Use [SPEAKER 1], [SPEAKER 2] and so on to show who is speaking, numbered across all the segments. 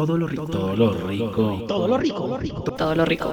[SPEAKER 1] Todo lo rico. Todo lo rico.
[SPEAKER 2] Todo lo rico. Todo lo rico.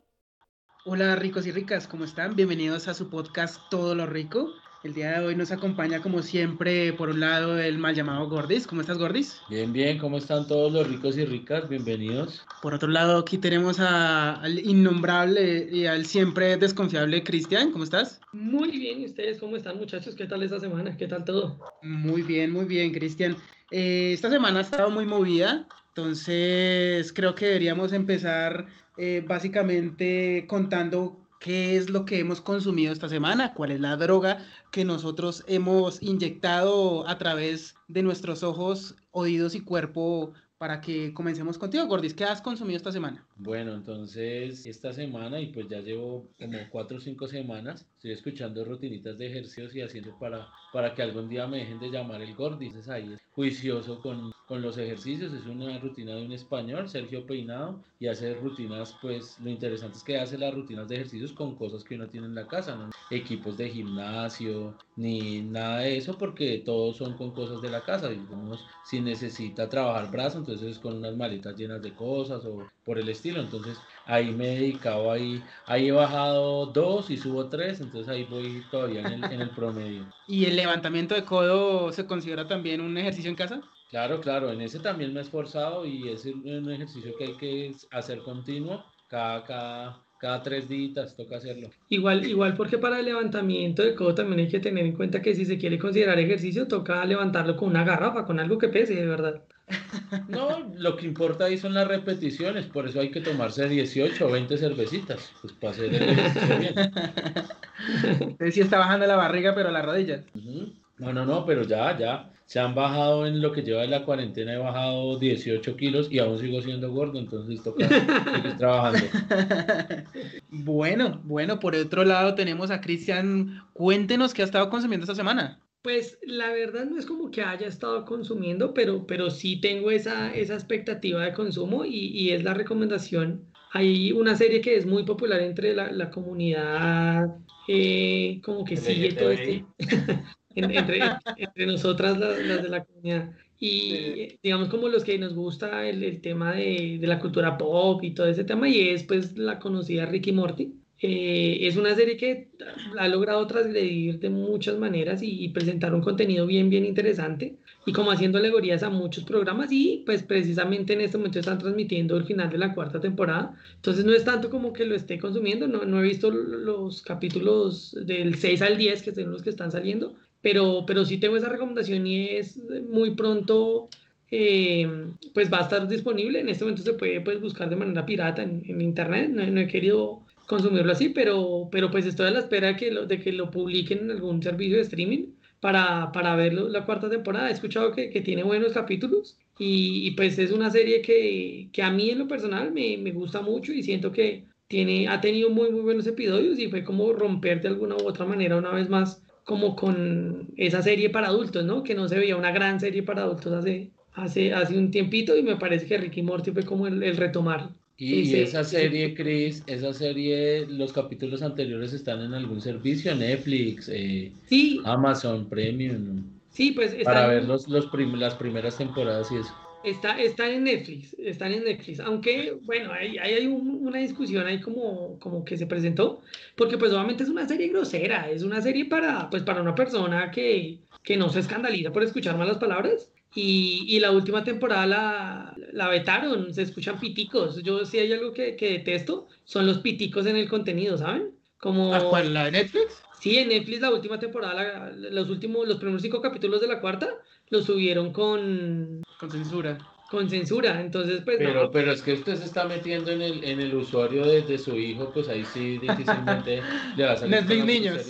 [SPEAKER 2] Hola ricos y ricas, ¿cómo están? Bienvenidos a su podcast Todo lo rico. El día de hoy nos acompaña como siempre por un lado el mal llamado Gordis. ¿Cómo estás Gordis?
[SPEAKER 3] Bien, bien, ¿cómo están todos los ricos y ricas? Bienvenidos.
[SPEAKER 2] Por otro lado aquí tenemos a- al innombrable y al siempre desconfiable Cristian. ¿Cómo estás?
[SPEAKER 4] Muy bien, ¿y ustedes cómo están muchachos? ¿Qué tal esta semana? ¿Qué tal todo?
[SPEAKER 2] Muy bien, muy bien Cristian. Eh, esta semana ha estado muy movida, entonces creo que deberíamos empezar eh, básicamente contando qué es lo que hemos consumido esta semana, cuál es la droga que nosotros hemos inyectado a través de nuestros ojos, oídos y cuerpo para que comencemos contigo, Gordis. ¿Qué has consumido esta semana?
[SPEAKER 3] Bueno, entonces esta semana, y pues ya llevo como cuatro o cinco semanas, estoy escuchando rutinitas de ejercicios y haciendo para, para que algún día me dejen de llamar el Gordis. Entonces ahí juicioso con, con los ejercicios, es una rutina de un español, Sergio Peinado, y hace rutinas, pues lo interesante es que hace las rutinas de ejercicios con cosas que uno tiene en la casa, ¿no? Equipos de gimnasio, ni nada de eso, porque todos son con cosas de la casa, digamos, si necesita trabajar brazo, entonces es con unas maletas llenas de cosas o por el estilo, entonces ahí me he dedicado, ahí, ahí he bajado dos y subo tres, entonces ahí voy todavía en el, en el promedio.
[SPEAKER 2] ¿Y el levantamiento de codo se considera también un ejercicio en casa?
[SPEAKER 3] Claro, claro, en ese también me he esforzado y es un ejercicio que hay que hacer continuo, cada, cada, cada tres días toca hacerlo.
[SPEAKER 4] Igual, igual porque para el levantamiento de codo también hay que tener en cuenta que si se quiere considerar ejercicio, toca levantarlo con una garrafa, con algo que pese, de verdad.
[SPEAKER 3] No, lo que importa ahí son las repeticiones, por eso hay que tomarse 18 o 20 cervecitas, pues para hacer el ejercicio bien.
[SPEAKER 2] Entonces sí está bajando la barriga, pero las rodillas.
[SPEAKER 3] Ujú. No, no, no, pero ya, ya. Se han bajado en lo que lleva de la cuarentena, he bajado 18 kilos y aún sigo siendo gordo, entonces toca seguir trabajando.
[SPEAKER 2] Bueno, bueno, por otro lado tenemos a Cristian. Cuéntenos qué ha estado consumiendo esta semana.
[SPEAKER 4] Pues la verdad no es como que haya estado consumiendo, pero, pero sí tengo esa, esa expectativa de consumo y, y es la recomendación. Hay una serie que es muy popular entre la, la comunidad, eh, como que sigue todo este, en- entre, entre nosotras las, las de la comunidad. Y digamos como los que nos gusta el, el tema de, de la cultura pop y todo ese tema, y es pues la conocida Ricky Morty. Eh, es una serie que ha logrado transgredir de muchas maneras y, y presentar un contenido bien, bien interesante y como haciendo alegorías a muchos programas y pues precisamente en este momento están transmitiendo el final de la cuarta temporada. Entonces no es tanto como que lo esté consumiendo, no, no he visto los capítulos del 6 al 10 que son los que están saliendo, pero, pero sí tengo esa recomendación y es muy pronto eh, pues va a estar disponible. En este momento se puede pues, buscar de manera pirata en, en internet. No, no he querido consumirlo así, pero, pero pues estoy a la espera de que lo, de que lo publiquen en algún servicio de streaming para, para ver la cuarta temporada. He escuchado que, que tiene buenos capítulos y, y, pues es una serie que, que a mí en lo personal me, me gusta mucho y siento que tiene, ha tenido muy, muy buenos episodios y fue como romper de alguna u otra manera una vez más como con esa serie para adultos, ¿no? Que no se veía una gran serie para adultos hace, hace, hace un tiempito y me parece que Ricky Morty fue como el, el retomar.
[SPEAKER 3] Y, esa serie, Chris, esa serie, los capítulos anteriores están en algún servicio, Netflix, eh,
[SPEAKER 4] Sí,
[SPEAKER 3] Amazon Premium,
[SPEAKER 4] sí, pues
[SPEAKER 3] para ver los, los prim- las primeras temporadas y eso.
[SPEAKER 4] Está, están en Netflix, están en Netflix, aunque bueno, ahí, ahí hay un- una discusión ahí como, como que se presentó, porque pues obviamente es una serie grosera, es una serie para, pues para una persona que, que no se escandaliza por escuchar malas palabras. Y, y la última temporada la, la vetaron, se escuchan piticos. Yo sí hay algo que, que detesto, son los piticos en el contenido, ¿saben? Como...
[SPEAKER 2] ¿A cuál? ¿La de Netflix?
[SPEAKER 4] Sí, en Netflix la última temporada, la- los últimos, los primeros cinco capítulos de la cuarta, los subieron con,
[SPEAKER 2] Con censura.
[SPEAKER 4] con censura. Entonces, pues
[SPEAKER 3] Pero,
[SPEAKER 4] no.
[SPEAKER 3] pero es que usted se está metiendo en el, en el usuario de, de su hijo, pues ahí sí difícilmente le va a salir
[SPEAKER 2] Netflix niños.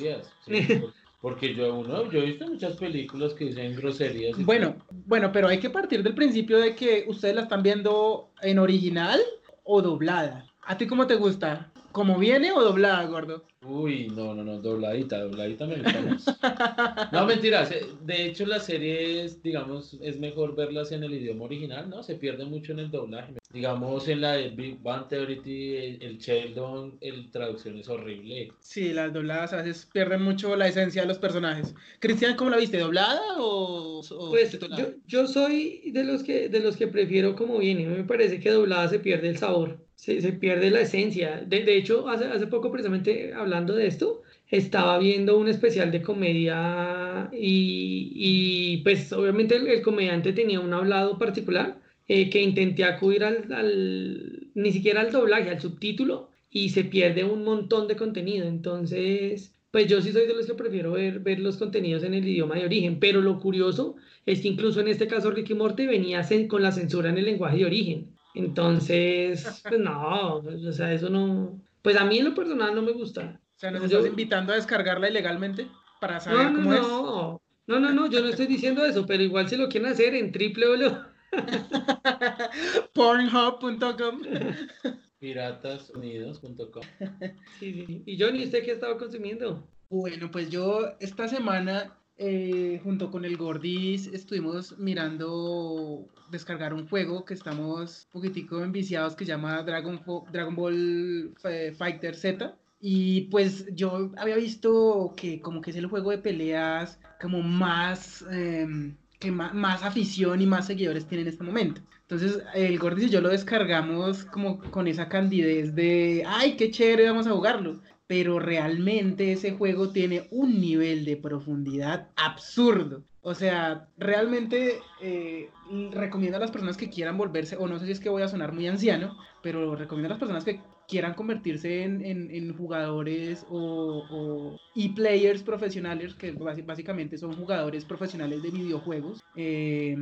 [SPEAKER 3] Sí, porque yo, uno, yo he visto muchas películas que dicen groserías. y
[SPEAKER 2] Bueno, bueno, pero hay que partir del principio de que ustedes la están viendo en original o doblada. ¿A ti cómo te gusta? ¿Cómo viene o doblada, gordo?
[SPEAKER 3] Uy, no, no, no, dobladita, dobladita me gusta más. No, mentiras. eh, De hecho, las series, digamos, es mejor verlas en el idioma original, ¿no? Se pierde mucho en el doblaje. digamos en la de Big Bang Theory, el, el Sheldon, el traducción es horrible.
[SPEAKER 2] Sí, las dobladas a veces pierden mucho la esencia de los personajes. Cristian, ¿cómo la viste? ¿Doblada o, o
[SPEAKER 4] Pues yo, yo soy de los que de los que prefiero como viene. Me parece que doblada se pierde el sabor, se, se pierde la esencia. De, de hecho, hace, hace poco precisamente hablando de esto, estaba viendo un especial de comedia y, y, pues obviamente el, el comediante tenía un hablado particular eh, que intenté acudir al, al- ni siquiera al doblaje, al subtítulo y se pierde un montón de contenido. Entonces, pues yo sí soy de los que prefiero ver, ver los contenidos en el idioma de origen, pero lo curioso es que incluso en este caso Ricky Morty venía con la censura en el lenguaje de origen. Entonces, pues no, pues, o sea, eso no, pues a mí en lo personal no me gusta.
[SPEAKER 2] O sea, ¿nos
[SPEAKER 4] Yo-
[SPEAKER 2] estás invitando a descargarla ilegalmente para saber
[SPEAKER 4] No, no,
[SPEAKER 2] cómo es?
[SPEAKER 4] no, no, no, no, yo no estoy diciendo eso, pero igual si lo quieren hacer en www.
[SPEAKER 2] Pornhub.com.
[SPEAKER 3] Piratasunidos.com.
[SPEAKER 4] Sí, sí. Y Johnny, ¿usted qué estaba consumiendo?
[SPEAKER 2] Bueno, pues yo esta semana, eh, junto con el Gordis, estuvimos mirando descargar un juego que estamos un poquitico enviciados que se llama Dragon, Ball Fighter Z. Y pues yo había visto que como que es el juego de peleas como más, em, que ma- más, afición y más seguidores tiene en este momento. Entonces el Gordis y yo lo descargamos como con esa candidez de, ay, qué chévere, vamos a jugarlo pero realmente ese juego tiene un nivel de profundidad absurdo. O sea, realmente eh, recomiendo a las personas que quieran volverse, o no sé si es que voy a sonar muy anciano, pero recomiendo a las personas que quieran convertirse en, en- jugadores o, o e-players profesionales, que básicamente son jugadores profesionales de videojuegos, eh,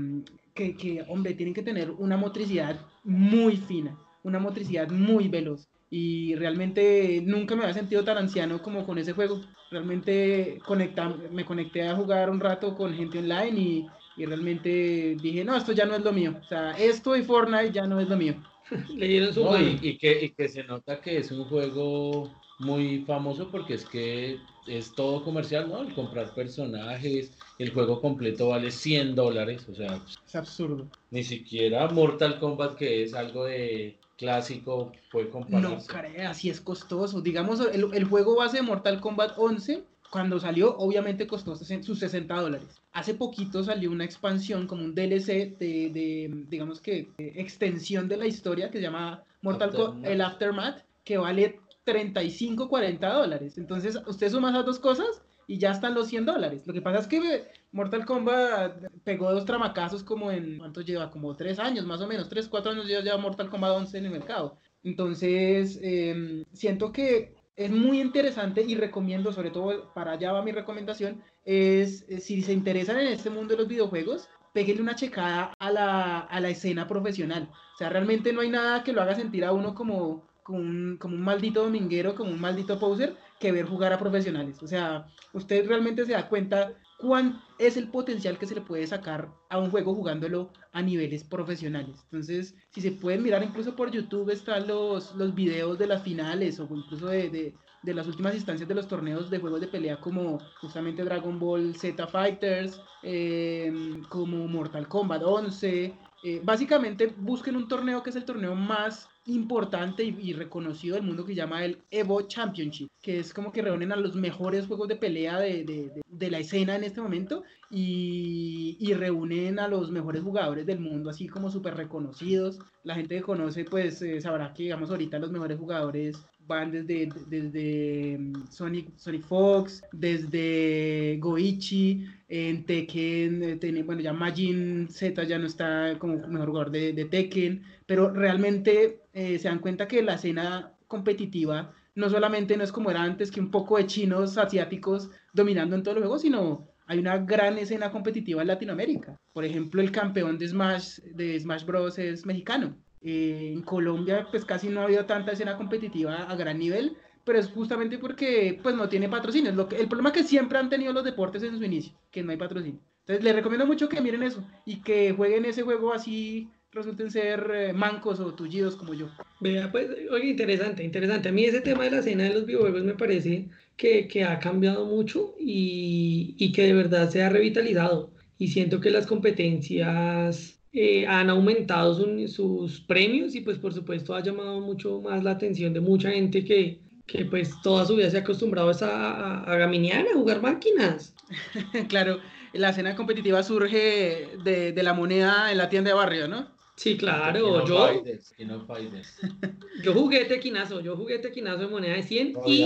[SPEAKER 2] que, que, hombre, tienen que tener una motricidad muy fina, una motricidad muy veloz y realmente nunca me había sentido tan anciano como con ese juego. Realmente conecta, me conecté a jugar un rato con gente online y, y realmente dije, no, esto ya no es lo mío. O sea, esto y Fortnite ya no es lo mío.
[SPEAKER 4] Le dieron su
[SPEAKER 3] No, y que, y que se nota que es un juego muy famoso porque es que es todo comercial, ¿no? El comprar personajes, el juego completo vale 100 dólares, o sea,
[SPEAKER 2] Es absurdo.
[SPEAKER 3] ni siquiera Mortal Kombat, que es algo de clásico, puede
[SPEAKER 2] No
[SPEAKER 3] compararse.
[SPEAKER 2] crea, así es costoso. Digamos, el, el juego base de Mortal Kombat 11, cuando salió, obviamente costó sus 60 dólares. Hace poquito salió una expansión, como un DLC de, de, digamos que, de extensión de la historia que se llama Mortal Kombat, el Aftermath, que vale 35, 40 dólares. Entonces, usted suma esas dos cosas y ya están los 100 dólares. Lo que pasa es que Mortal Kombat pegó dos tramacazos como en, ¿cuánto lleva? Como tres años, más o menos, tres, cuatro años lleva ya Mortal Kombat 11 en el mercado. Entonces, eh, siento que es muy interesante y recomiendo, sobre todo para allá va mi recomendación, es eh, si se interesan en este mundo de los videojuegos, péguenle una checada a la, a la escena profesional. O sea, realmente no hay nada que lo haga sentir a uno como, como, un, como un maldito dominguero, como un maldito poser, que ver jugar a profesionales. O sea, usted realmente se da cuenta cuán es el potencial que se le puede sacar a un juego jugándolo a niveles profesionales. Entonces, si se pueden mirar incluso por YouTube están los, los videos de las finales o incluso de, de, de las últimas instancias de los torneos de juegos de pelea como justamente Dragon Ball Z Fighters, eh, como Mortal Kombat 11. Eh, básicamente busquen un torneo que es el torneo más importante y, y, reconocido del mundo que llama el Evo Championship, que es como que reúnen a los mejores juegos de pelea de, de, de, de la escena en este momento y, y, reúnen a los mejores jugadores del mundo, así como súper reconocidos. La gente que conoce, pues eh, sabrá que, digamos, ahorita los mejores jugadores van desde, desde Sonic, Sonic Fox, desde Goichi, en Tekken, eh, ten, bueno, ya Majin Z ya no está como mejor jugador de, de Tekken, pero realmente eh, se dan cuenta que la escena competitiva no solamente no es como era antes, que un poco de chinos asiáticos dominando en todos los juegos, sino hay una gran escena competitiva en Latinoamérica. Por ejemplo, el campeón de Smash, de Smash Bros. es mexicano. Eh, en Colombia, pues casi no ha habido tanta escena competitiva a gran nivel, pero es justamente porque pues no tiene patrocinio. Lo que, el problema que siempre han tenido los deportes en su inicio, que no hay patrocinio. Entonces les recomiendo mucho que miren eso y que jueguen ese juego así resulten ser eh, mancos o tullidos como yo.
[SPEAKER 4] Vea, pues, oye, interesante, interesante. A mí ese tema de la escena de los videojuegos me parece que, que ha cambiado mucho y, y, que de verdad se ha revitalizado. Y siento que las competencias eh, han aumentado sus premios y pues por supuesto ha llamado mucho más la atención de mucha gente que, que pues toda su vida se ha acostumbrado a, a, gaminear, a jugar máquinas.
[SPEAKER 2] claro, la escena competitiva surge de, de, la moneda en la tienda de barrio, ¿no?
[SPEAKER 4] Sí, claro, yo, yo jugué tequinazo, yo jugué tequinazo de moneda de 100 y,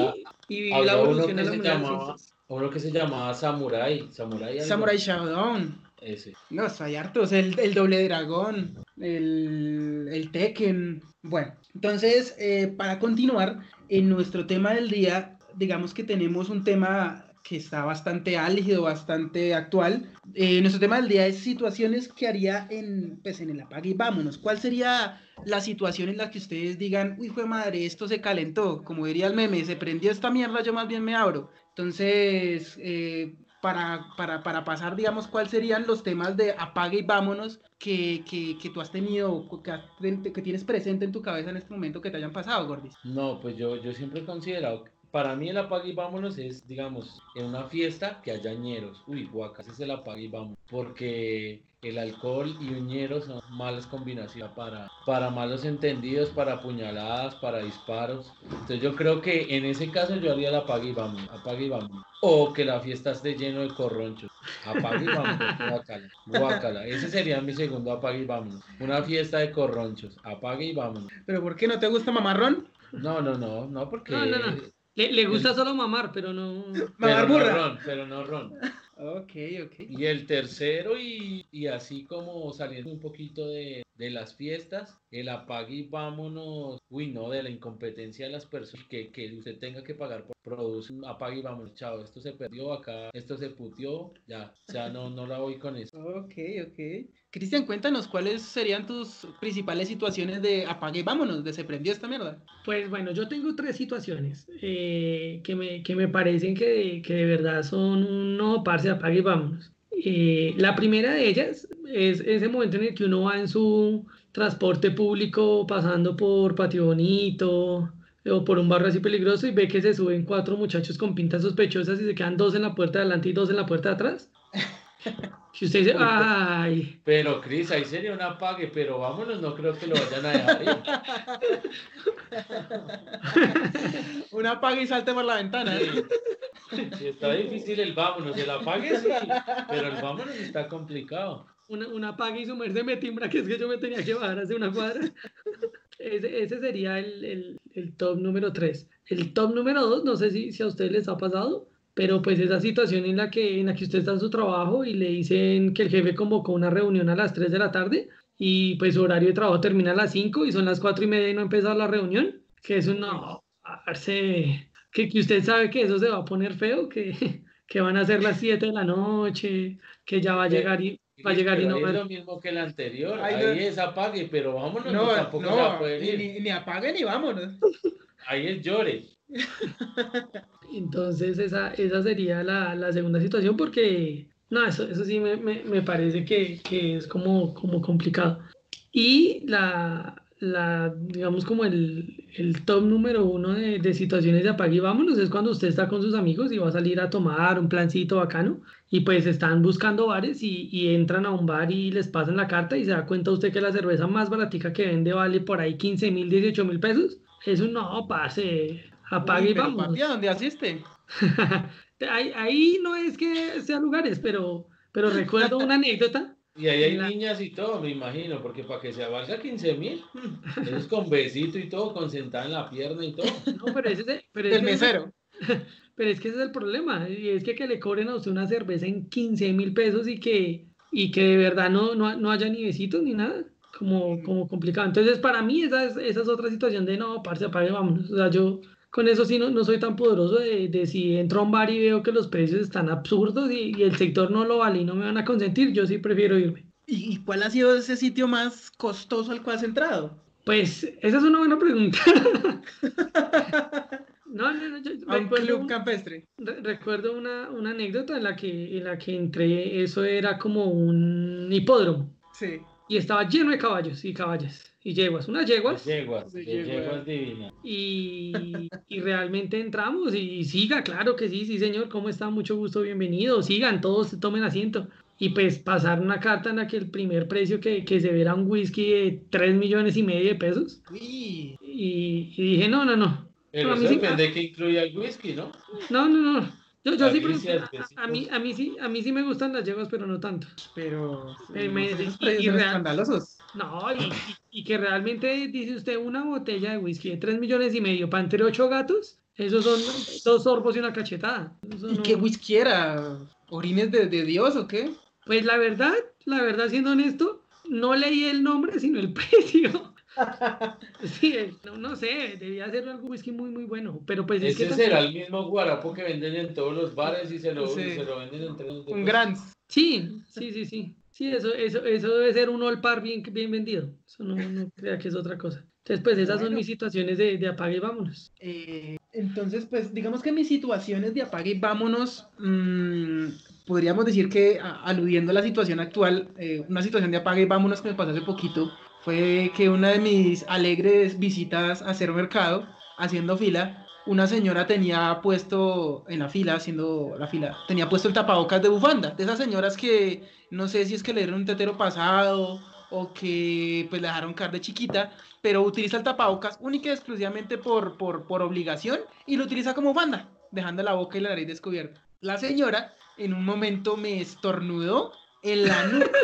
[SPEAKER 4] y viví la evolución de la moneda
[SPEAKER 3] llamaba, Uno que se llamaba Samurai, Samurai,
[SPEAKER 2] Samurai Shodown.
[SPEAKER 3] Ese.
[SPEAKER 2] No, hay hartos, el, el doble dragón, el, el Tekken. Bueno, entonces, eh, para continuar, en nuestro tema del día, digamos que tenemos un tema que está bastante álgido, bastante actual. Eh, nuestro tema del día es situaciones que haría en, pues, en el apague y vámonos. ¿Cuál sería la situación en la que ustedes digan, uy, fue madre, esto se calentó? Como diría el meme, se prendió esta mierda, yo más bien me abro. Entonces, eh, para, para, para, pasar, digamos, cuáles serían los temas de apague y vámonos que, que, que tú has tenido, que, que, tienes presente en tu cabeza en este momento que te hayan pasado, Gordis.
[SPEAKER 3] No, pues yo, yo siempre he considerado, para mí el apague y vámonos es, digamos, en una fiesta que haya ñeros. Uy, guacas, es el apague y vámonos. Porque el alcohol y uñeros son malas combinaciones para, para malos entendidos, para puñaladas, para disparos. Entonces yo creo que en ese caso yo haría el apague y vamos, apague y vamos. O que la fiesta esté lleno de corronchos. Apague y vamos, guácala, guácala. Ese sería mi segundo apague y vamos. Una fiesta de corronchos, apague y vamos.
[SPEAKER 2] ¿Pero por qué no te gusta mamarrón?
[SPEAKER 3] No, no, no, no, porque...
[SPEAKER 4] No, no, no. Le, gusta solo mamar, pero no...
[SPEAKER 2] Mamar
[SPEAKER 3] pero no ron, pero no ron.
[SPEAKER 2] Ok, ok.
[SPEAKER 3] Y el tercero, y, y así como saliendo un poquito de, de, las fiestas, el apague y vámonos, uy, no, de la incompetencia de las personas, que, que usted tenga que pagar por producir un apague y vámonos, chao, esto se perdió acá, esto se putió, ya, o sea, no, no la voy con eso.
[SPEAKER 2] Ok, ok. Cristian, cuéntanos cuáles serían tus principales situaciones de apague y vámonos, de se prendió esta mierda.
[SPEAKER 4] Pues bueno, yo tengo tres situaciones eh, que, me, que me parecen que, que de verdad son un no, parce, apague y vámonos. Eh, la primera de ellas es ese momento en el que uno va en su transporte público pasando por Patio Bonito o por un barrio así peligroso y ve que se suben cuatro muchachos con pintas sospechosas y se quedan dos en la puerta de adelante y dos en la puerta de atrás. Si usted dice, ay.
[SPEAKER 3] Pero, Cris, ahí sería un apague, pero vámonos, no creo que lo vayan a dejar ir.
[SPEAKER 2] un apague y salte por la ventana.
[SPEAKER 3] Si está difícil el vámonos, el apague sí, pero el vámonos está complicado.
[SPEAKER 4] Una, un apague y su merced me timbra, que es que yo me tenía que bajar hace una cuadra. Ese, ese sería el, el, el, top número 3. El top número 2, no sé si, si a ustedes les ha pasado, pero pues esa situación en la que en la que usted está en su trabajo y le dicen que el jefe convocó una reunión a las 3 de la tarde y pues su horario de trabajo termina a las 5 y son las 4 y media y no ha empezado la reunión, que es un no, que, que usted sabe que eso se va a poner feo, que, que van a ser las 7 de la noche, que ya va a llegar y va a llegar y no
[SPEAKER 3] Es lo mismo que el anterior, ahí, es apague, pero vámonos, no, tampoco
[SPEAKER 2] no, se va a poder ir. Ni, ni apague ni vámonos.
[SPEAKER 3] Ahí es llore.
[SPEAKER 4] Entonces esa, esa sería la, la, segunda situación porque, no, eso, eso sí me, me, me parece que, que, es como, como complicado. Y la, la digamos como el, el top número uno de, de, situaciones de apague y vámonos es cuando usted está con sus amigos y va a salir a tomar un plancito bacano y pues están buscando bares y, y entran a un bar y les pasan la carta y se da cuenta usted que la cerveza más baratica que vende vale por ahí 15 mil, 18 mil pesos. Eso no, pase, Apague y vamos.
[SPEAKER 2] Papi, ¿a dónde asiste?
[SPEAKER 4] ahí, ahí, no es que sean lugares, pero, pero recuerdo una anécdota.
[SPEAKER 3] Y ahí hay niñas y todo, me imagino, porque para que se valga 15 mil, es con besito y todo, con sentada en la pierna y todo.
[SPEAKER 4] No, pero ese es pero
[SPEAKER 2] el mesero.
[SPEAKER 4] pero es que ese es el problema, y es que, que le cobren a usted una cerveza en 15 mil pesos y que, y que de verdad no, no, no haya ni besitos ni nada. Como, como complicado. Entonces, para mí, esa es, esa es otra situación de no, parce, apague, vámonos. O sea, yo, con eso sí no, no soy tan poderoso de, de, si entro a un bar y veo que los precios están absurdos y, y, el sector no lo vale y no me van a consentir, yo sí prefiero irme.
[SPEAKER 2] ¿Y cuál ha sido ese sitio más costoso al cual has entrado?
[SPEAKER 4] Pues esa es una buena pregunta. no, no, no, yo
[SPEAKER 2] a un club campestre.
[SPEAKER 4] Re recuerdo una, una, anécdota en la, que, en la que entré, eso era como un hipódromo.
[SPEAKER 2] Sí.
[SPEAKER 4] Y estaba lleno de caballos y caballas y yeguas, unas yeguas.
[SPEAKER 3] Yeguas, yeguas divinas.
[SPEAKER 4] Y, y, realmente entramos y siga, claro que sí, sí señor, ¿cómo está? Mucho gusto, bienvenido, sigan, todos tomen asiento. y pues pasar una carta en la que el primer precio que, que se viera un whisky de 3 millones y medio de pesos.
[SPEAKER 2] Uy,
[SPEAKER 4] Y, y dije, no, no, no.
[SPEAKER 3] Pero
[SPEAKER 4] a mí
[SPEAKER 3] eso
[SPEAKER 4] sí-
[SPEAKER 3] depende que incluya el whisky, ¿no?
[SPEAKER 4] No, no, no. Yo, yo
[SPEAKER 3] A
[SPEAKER 4] sí, a, a mí, a, mí sí, a mí sí me gustan las yeguas, pero no tanto.
[SPEAKER 2] pero
[SPEAKER 4] Me- me- y- real-
[SPEAKER 2] escandalosos.
[SPEAKER 4] No, y, y- y que realmente dice usted una botella de whisky de 3 millones y medio para entre 8 gatos, esos son dos sorbos y una cachetada. Eso
[SPEAKER 2] ¿Y
[SPEAKER 4] no-
[SPEAKER 2] qué whisky era? ¿Orines de, de Dios o qué?
[SPEAKER 4] Pues la verdad, la verdad, siendo honesto, no leí el nombre, sino el precio. Sí, eh, no, no sé, debía ser algo whisky muy, muy bueno. Pero pues es que
[SPEAKER 3] Ese
[SPEAKER 4] también-
[SPEAKER 3] será el mismo guarapo que venden en todos los bares y se lo,
[SPEAKER 2] Sí.
[SPEAKER 3] se lo venden entre los
[SPEAKER 2] Un gran.
[SPEAKER 4] Sí, sí, sí, sí. Sí, eso, eso, eso debe ser un all par bien, bien vendido. Eso no, no crea que es otra cosa. Entonces, pues esas son mis situaciones de, de apague y vámonos.
[SPEAKER 2] Eh, entonces, pues digamos que mis situaciones de apague y vámonos, mm, podríamos decir que a- aludiendo a la situación actual, eh, una situación de apague y vámonos que me pasó hace poquito, fue que una de mis alegres visitas a hacer mercado, haciendo fila, una señora tenía puesto en la fila, haciendo la fila, tenía puesto el tapabocas de bufanda, de esas señoras que no sé si es que le dieron un tetero pasado o que pues la dejaron caer de chiquita, pero utiliza el tapabocas única y exclusivamente por, por, por obligación y lo utiliza como banda, dejando la boca y la nariz descubierta. La señora en un momento me estornudó en la nuca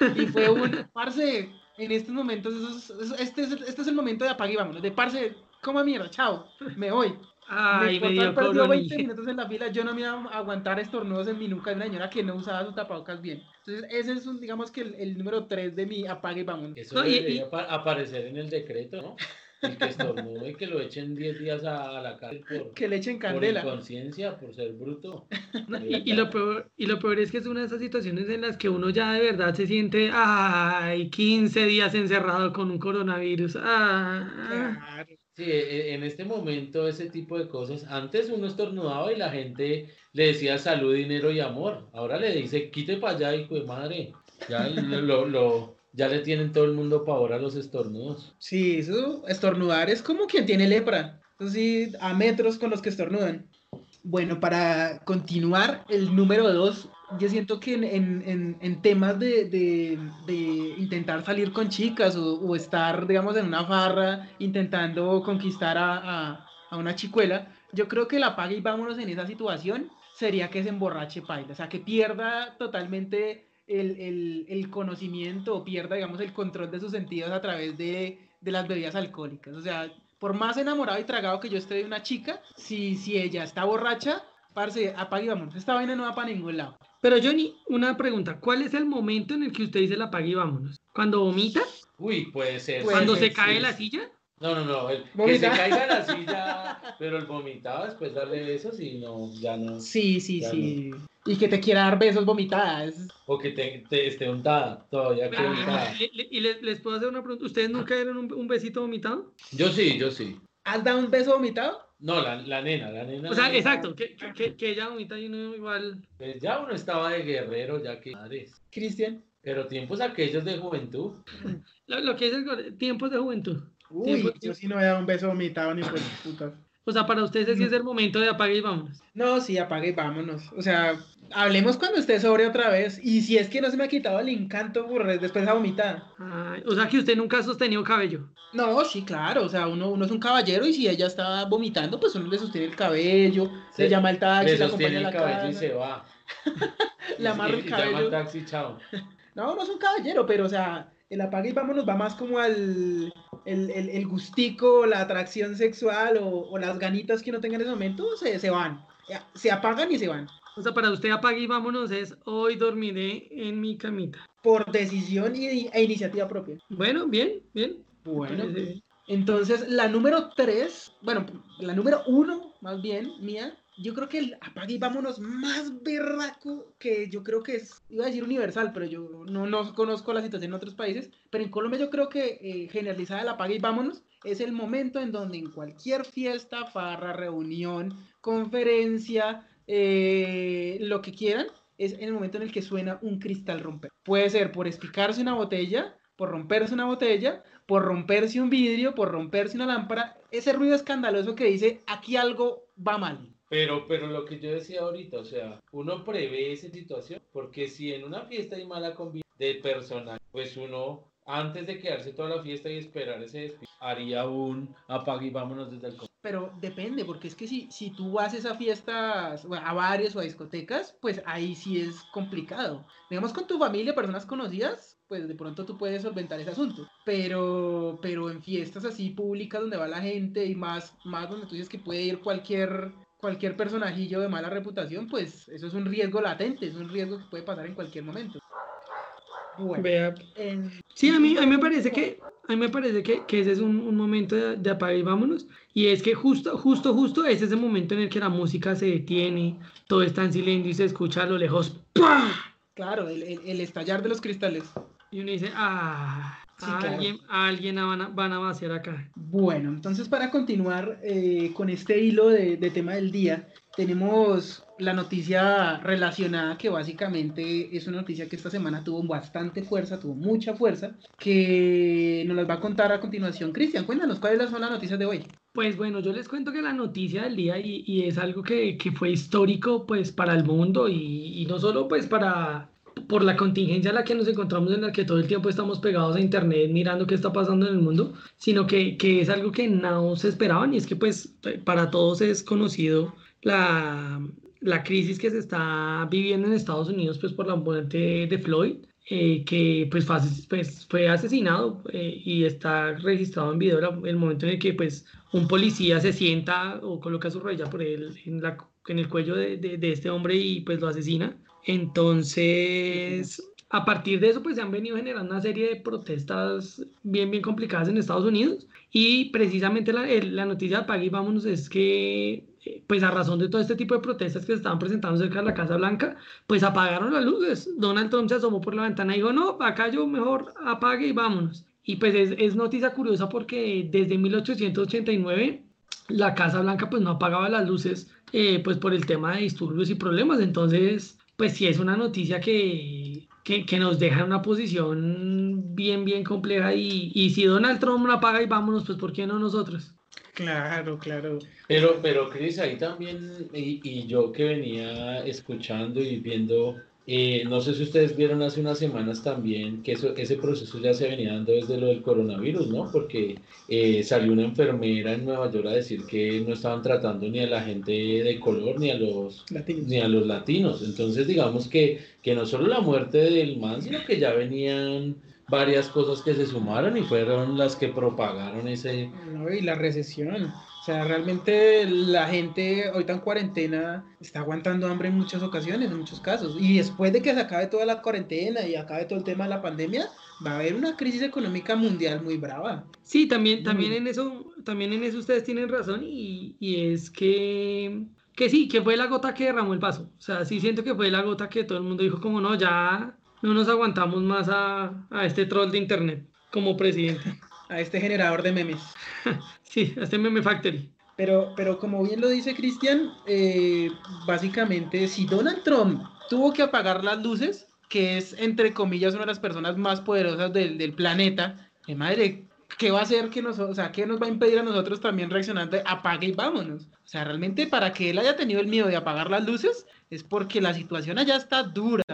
[SPEAKER 2] y fue un, parce, en estos momentos, eso es- eso- este, es, el- este es el momento de apague y vámonos, de parce, coma mierda, chao, me voy.
[SPEAKER 4] Ay,
[SPEAKER 2] me
[SPEAKER 4] me dio
[SPEAKER 2] el perdió 20
[SPEAKER 4] coronilla.
[SPEAKER 2] minutos en la fila, yo no me iba a aguantar estornudos en mi nuca de una señora que no usaba su tapabocas bien. Entonces, ese es, un, digamos que el, el número 3 de mi apague y vámonos.
[SPEAKER 3] Eso
[SPEAKER 4] No, y-
[SPEAKER 3] debería
[SPEAKER 4] y-
[SPEAKER 3] apa- aparecer en el decreto, ¿no? El que estornude y que lo echen 10 días a, a la cárcel por,
[SPEAKER 2] Que le echen
[SPEAKER 3] por
[SPEAKER 2] candela.
[SPEAKER 3] inconsciencia, por ser bruto.
[SPEAKER 4] Y, y lo peor, y lo peor es que es una de esas situaciones en las que uno ya de verdad se siente, ay, 15 días encerrado con un coronavirus. ah,
[SPEAKER 2] Claro.
[SPEAKER 3] Sí, e- en este momento ese tipo de cosas, antes uno estornudaba y la gente le decía salud, dinero y amor. Ahora le dice, quite para allá, hijo de madre. Ya, lo, lo- lo- ya le tienen todo el mundo pavor a los estornudos.
[SPEAKER 2] Sí, eso, estornudar es como quien tiene lepra. Eso sí, a metros con los que estornudan. Bueno, para continuar, el número dos, yo siento que en, en- en- temas de, de- de intentar salir con chicas o, o estar, digamos, en una farra intentando conquistar a, a- a una chicuela, yo creo que la pague y vámonos en esa situación sería que se emborrache paila, o sea, que pierda totalmente el, el- el conocimiento o pierda, digamos, el control de sus sentidos a través de, de las bebidas alcohólicas. O sea, por más enamorado y tragado que yo esté de una chica, si, si ella está borracha, parce, apague y vámonos. Esta vaina no va para ningún lado.
[SPEAKER 4] Pero Johnny, una pregunta, ¿cuál es el momento en el que usted dice la apague y vámonos? ¿Cuando vomita?
[SPEAKER 3] Uy, puede ser.
[SPEAKER 2] Puede
[SPEAKER 4] ¿Cuando
[SPEAKER 2] ser,
[SPEAKER 4] se cae
[SPEAKER 3] sí.
[SPEAKER 4] la silla?
[SPEAKER 3] No, no, no. El, que se
[SPEAKER 2] Vomita.
[SPEAKER 3] caiga la silla, pero el vomitado después darle besos y no, ya no.
[SPEAKER 2] Sí, sí,
[SPEAKER 3] Ya
[SPEAKER 2] sí. Y que te quiera dar besos vomitadas.
[SPEAKER 3] O que te, te esté untada, todavía que
[SPEAKER 4] Ah,
[SPEAKER 3] untada.
[SPEAKER 4] le- Y les, les puedo hacer una pregunta, ¿ustedes nunca dieron un, un besito vomitado?
[SPEAKER 3] Yo sí, yo sí.
[SPEAKER 2] ¿Has dado un beso vomitado?
[SPEAKER 3] No, la, la nena, la nena.
[SPEAKER 4] O sea,
[SPEAKER 3] no.
[SPEAKER 4] exacto, que, que- que, ella vomita y uno igual...
[SPEAKER 3] Pues ya uno estaba de guerrero, ya que madres.
[SPEAKER 2] Cristian.
[SPEAKER 3] Pero tiempos aquellos de juventud.
[SPEAKER 4] Lo, lo que es el tiempos de juventud.
[SPEAKER 2] Uy,
[SPEAKER 4] Tiempo-
[SPEAKER 2] yo sí no he dado un beso vomitado ni por putas.
[SPEAKER 4] O sea, para ustedes sí es el momento de apague y vámonos.
[SPEAKER 2] No, sí, apague y vámonos. O sea, hablemos cuando esté sobre otra vez. Y si es que no se me ha quitado el encanto después de esa vomitada.
[SPEAKER 4] Ay, o sea que usted nunca ha sostenido cabello.
[SPEAKER 2] No, sí, claro. O sea, uno, uno es un caballero y si ella está vomitando, pues uno le sostiene el cabello,
[SPEAKER 3] Se-
[SPEAKER 2] le llama al taxi,
[SPEAKER 3] Le sostiene
[SPEAKER 2] a
[SPEAKER 3] el
[SPEAKER 2] la
[SPEAKER 3] cabello y se va.
[SPEAKER 2] Le amarra el
[SPEAKER 3] y llama
[SPEAKER 2] cabello.
[SPEAKER 3] taxi, chao.
[SPEAKER 2] No, no es un caballero, pero o sea, el apague y vámonos va más como al el, el, el gustico, la atracción sexual o, o las ganitas que uno tenga en ese momento, se, se van. Se apagan y se van.
[SPEAKER 4] O sea, para usted apague y vámonos es hoy dormiré en mi camita.
[SPEAKER 2] Por decisión y, e iniciativa propia.
[SPEAKER 4] Bueno, bien, bien.
[SPEAKER 2] Bueno,
[SPEAKER 4] bien.
[SPEAKER 2] entonces la número 3, bueno, la número 1, más bien, mía, yo creo que el apague y vámonos más berraco que yo creo que es, iba a decir universal, pero yo no, no conozco la situación en otros países, pero en Colombia yo creo que eh, generalizada el apague y vámonos es el momento en donde en cualquier fiesta, farra, reunión, conferencia, eh, lo que quieran, es el momento en el que suena un cristal romper. Puede ser por espicarse una botella, por romperse una botella, por romperse un vidrio, por romperse una lámpara, ese ruido escandaloso que dice aquí algo va mal.
[SPEAKER 3] Pero, pero lo que yo decía ahorita, o sea, uno prevé esa situación, porque si en una fiesta hay mala convivencia de personal, pues uno, antes de quedarse toda la fiesta y esperar ese despido, haría un apague y vámonos desde el
[SPEAKER 2] pero depende, porque es que si, si tú vas a fiestas, a bares o a discotecas, pues ahí sí es complicado. Digamos con tu familia, personas conocidas, pues de pronto tú puedes solventar ese asunto. Pero, pero en fiestas así públicas donde va la gente y más, más donde tú dices que puede ir cualquier, cualquier personajillo de mala reputación, pues eso es un riesgo latente, es un riesgo que puede pasar en cualquier momento.
[SPEAKER 4] Bueno, Sí, a mí, a mí me parece que, a mí me parece que, que ese es un, un momento de, de, apagar y vámonos. Y es que justo, justo, justo ese es el momento en el que la música se detiene, todo está en silencio y se escucha a lo lejos.
[SPEAKER 2] Claro, el, el, el estallar de los cristales.
[SPEAKER 4] Y uno dice, ah, alguien, alguien van a, van a vaciar acá.
[SPEAKER 2] Bueno, entonces para continuar eh, con este hilo de, de, tema del día, tenemos la noticia relacionada que básicamente es una noticia que esta semana tuvo bastante fuerza, tuvo mucha fuerza, que nos las va a contar a continuación. Cristian, cuéntanos cuáles son las noticias de hoy.
[SPEAKER 4] Pues bueno, yo les cuento que la noticia del día y, y es algo que, que, fue histórico pues para el mundo y, y no solo pues para por la contingencia en la que nos encontramos, en la que todo el tiempo estamos pegados a internet mirando qué está pasando en el mundo, sino que, que es algo que no se esperaban y es que pues para todos es conocido la, la crisis que se está viviendo en Estados Unidos pues por la muerte de Floyd, eh, que pues fue, pues fue asesinado eh, y está registrado en video el momento en el que pues un policía se sienta o coloca su rodilla por él en, la, en el cuello de, de, de este hombre y pues lo asesina. Entonces, a partir de eso, pues se han venido generando una serie de protestas bien, bien complicadas en Estados Unidos. Y precisamente la, la noticia de Apague y Vámonos es que, eh, pues a razón de todo este tipo de protestas que se estaban presentando cerca de la Casa Blanca, pues apagaron las luces. Donald Trump se asomó por la ventana y dijo, no, acá yo mejor apague y vámonos. Y pues es, es noticia curiosa porque desde 1889 la Casa Blanca pues no apagaba las luces eh, pues por el tema de disturbios y problemas. Entonces pues sí es una noticia que, que, que, nos deja en una posición bien, bien compleja. Y, y si Donald Trump la paga y vámonos, pues ¿por qué no nosotros?
[SPEAKER 2] Claro, claro.
[SPEAKER 3] Pero, pero Cris, ahí también, y, y, yo que venía escuchando y viendo, eh, no sé si ustedes vieron hace unas semanas también que eso, ese proceso ya se venía dando desde lo del coronavirus, ¿no? Porque eh, salió una enfermera en Nueva York a decir que no estaban tratando ni a la gente de color ni a los
[SPEAKER 2] latinos.
[SPEAKER 3] Ni a los latinos. Entonces, digamos que, que no solo la muerte del man, sino que ya venían varias cosas que se sumaron y fueron las que propagaron ese...
[SPEAKER 2] No, y la recesión. O sea, realmente la gente ahorita en cuarentena está aguantando hambre en muchas ocasiones, en muchos casos. Y después de que se acabe toda la cuarentena y acabe todo el tema de la pandemia, va a haber una crisis económica mundial muy brava.
[SPEAKER 4] Sí, también, también, en, eso, también en eso ustedes tienen razón y, y es que que sí, que fue la gota que derramó el vaso. O sea, sí siento que fue la gota que todo el mundo dijo como no, ya no nos aguantamos más a, a este troll de internet como presidente.
[SPEAKER 2] A este generador de memes.
[SPEAKER 4] sí, a este meme factory.
[SPEAKER 2] Pero, pero como bien lo dice Cristian, eh, básicamente si Donald Trump tuvo que apagar las luces, que es entre comillas una de las personas más poderosas del, del planeta, de madre, ¿qué va a hacer que nosotros, o sea, qué nos va a impedir a nosotros también reaccionar de apague y vámonos? O sea, realmente para que él haya tenido el miedo de apagar las luces es porque la situación allá está dura.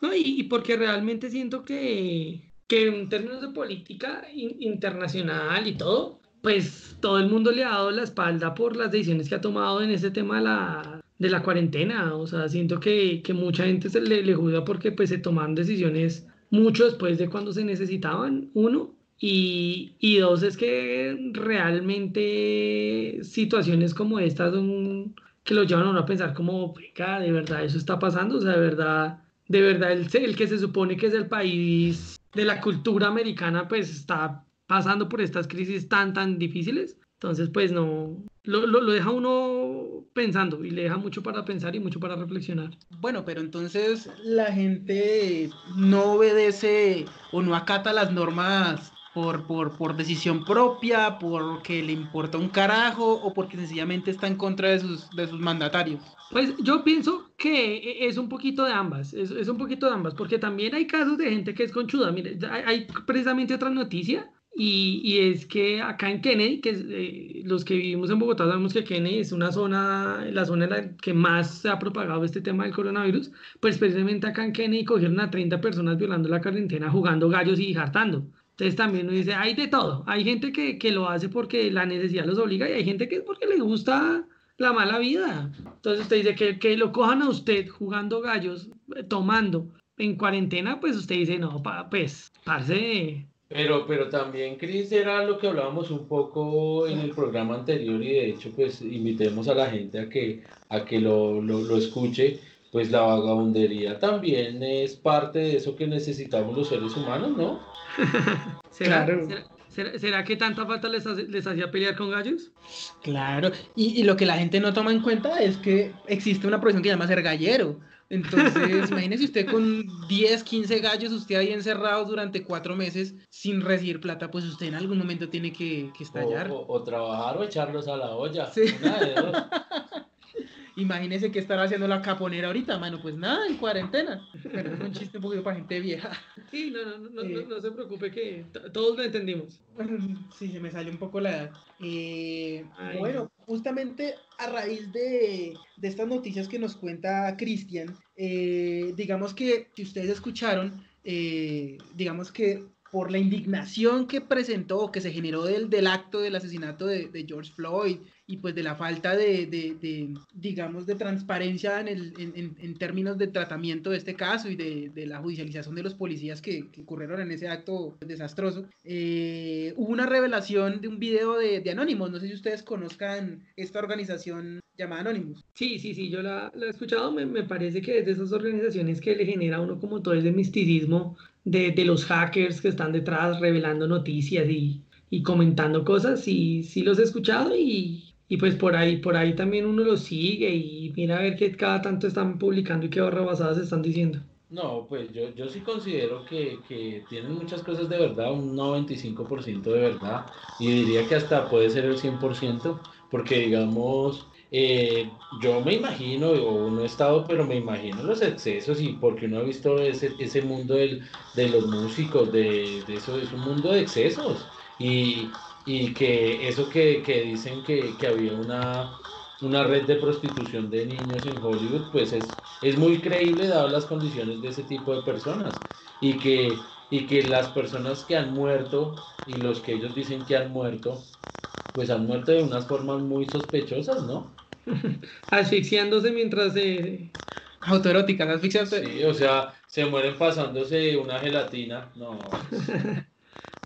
[SPEAKER 4] No, y, y porque realmente siento que, que en términos de política in, internacional y todo, pues todo el mundo le ha dado la espalda por las decisiones que ha tomado en ese tema de la, de la cuarentena. O sea, siento que, que mucha gente se le, le juzga porque pues se tomaron decisiones mucho después de cuando se necesitaban, uno. Y, y, dos, es que realmente situaciones como estas son que lo llevan a uno a pensar como, venga, de verdad eso está pasando, o sea, de verdad, de verdad el, el que se supone que es el país de la cultura americana, pues está pasando por estas crisis tan, tan difíciles. Entonces, pues no, lo, lo, lo, deja uno pensando y le deja mucho para pensar y mucho para reflexionar.
[SPEAKER 2] Bueno, pero entonces la gente no obedece o no acata las normas por, por, por, decisión propia, porque le importa un carajo o porque sencillamente está en contra de sus, de sus mandatarios?
[SPEAKER 4] Pues yo pienso que es un poquito de ambas, es, es, un poquito de ambas, porque también hay casos de gente que es conchuda. Mire, hay, hay precisamente otra noticia Y, y, es que acá en Kennedy, que eh, los que vivimos en Bogotá sabemos que Kennedy es una zona, la zona en la que más se ha propagado este tema del coronavirus, pues precisamente acá en Kennedy cogieron a 30 personas violando la cuarentena, jugando gallos y hartando. Entonces también uno dice, hay de todo. Hay gente que, que lo hace porque la necesidad los obliga y hay gente que es porque les gusta la mala vida. Entonces usted dice que, que lo cojan a usted jugando gallos, eh, tomando en cuarentena, pues usted dice, no, pa, pues, parce,
[SPEAKER 3] pero, pero también, Cris, era lo que hablábamos un poco en el programa anterior y de hecho, pues invitemos a la gente a que, a que lo, lo, lo escuche. Pues la vagabundería también es parte de eso que necesitamos los seres humanos, ¿no?
[SPEAKER 4] ¿Será, claro. ¿será, será, será que tanta falta les, hace, les hacía pelear con gallos?
[SPEAKER 2] Claro, y, y, lo que la gente no toma en cuenta es que existe una profesión que se llama ser gallero. Entonces, imagínese usted con 10, 15 gallos, usted ahí encerrado durante cuatro meses sin recibir plata, pues usted en algún momento tiene que, que estallar.
[SPEAKER 3] O, o, o, trabajar o echarlos a la olla.
[SPEAKER 2] Sí. Una de dos. Imagínese que estará haciendo la caponera ahorita, mano. Pues nada, en cuarentena. Pero es un chiste un poquito para gente vieja.
[SPEAKER 4] Sí, no, no, no, eh, no, no se preocupe que todos lo entendimos.
[SPEAKER 2] Sí, se me salió un poco la edad. Eh, bueno, justamente a raíz de, de, estas noticias que nos cuenta Cristian, eh, digamos que si ustedes escucharon, eh, digamos que por la indignación que presentó, que se generó del, del acto del asesinato de, de George Floyd y pues de la falta de, de, de digamos, de transparencia en, el, en, en, términos de tratamiento de este caso y de, la judicialización de los policías que, que ocurrieron en ese acto desastroso. Eh, hubo una revelación de un video de, de Anonymous, no sé si ustedes conozcan esta organización llamada Anonymous.
[SPEAKER 4] Sí, sí, sí, yo la, la he escuchado, me, me, parece que es de esas organizaciones que le genera a uno como todo ese misticismo de, de los hackers que están detrás revelando noticias y, y comentando cosas, y sí los he escuchado y, y pues por ahí, por ahí también uno lo sigue y mira a ver qué cada tanto están publicando y qué barrabasadas están diciendo.
[SPEAKER 3] No, pues yo, yo sí considero que, que tienen muchas cosas de verdad, un 95% de verdad, y diría que hasta puede ser el 100%, porque digamos, eh, yo me imagino, o no he estado, pero me imagino los excesos, y porque uno ha visto ese, ese mundo del, de los músicos, de, de eso, es un mundo de excesos, y, y que eso que, que dicen que, que, había una, una red de prostitución de niños en Hollywood, pues es, es muy creíble dadas las condiciones de ese tipo de personas y que, y que las personas que han muerto y los que ellos dicen que han muerto, pues han muerto de unas formas muy sospechosas, ¿no?
[SPEAKER 4] Asfixiándose mientras se...
[SPEAKER 2] Autoeróticas, asfixiándose.
[SPEAKER 3] Sí, o sea, se mueren pasándose una gelatina, no.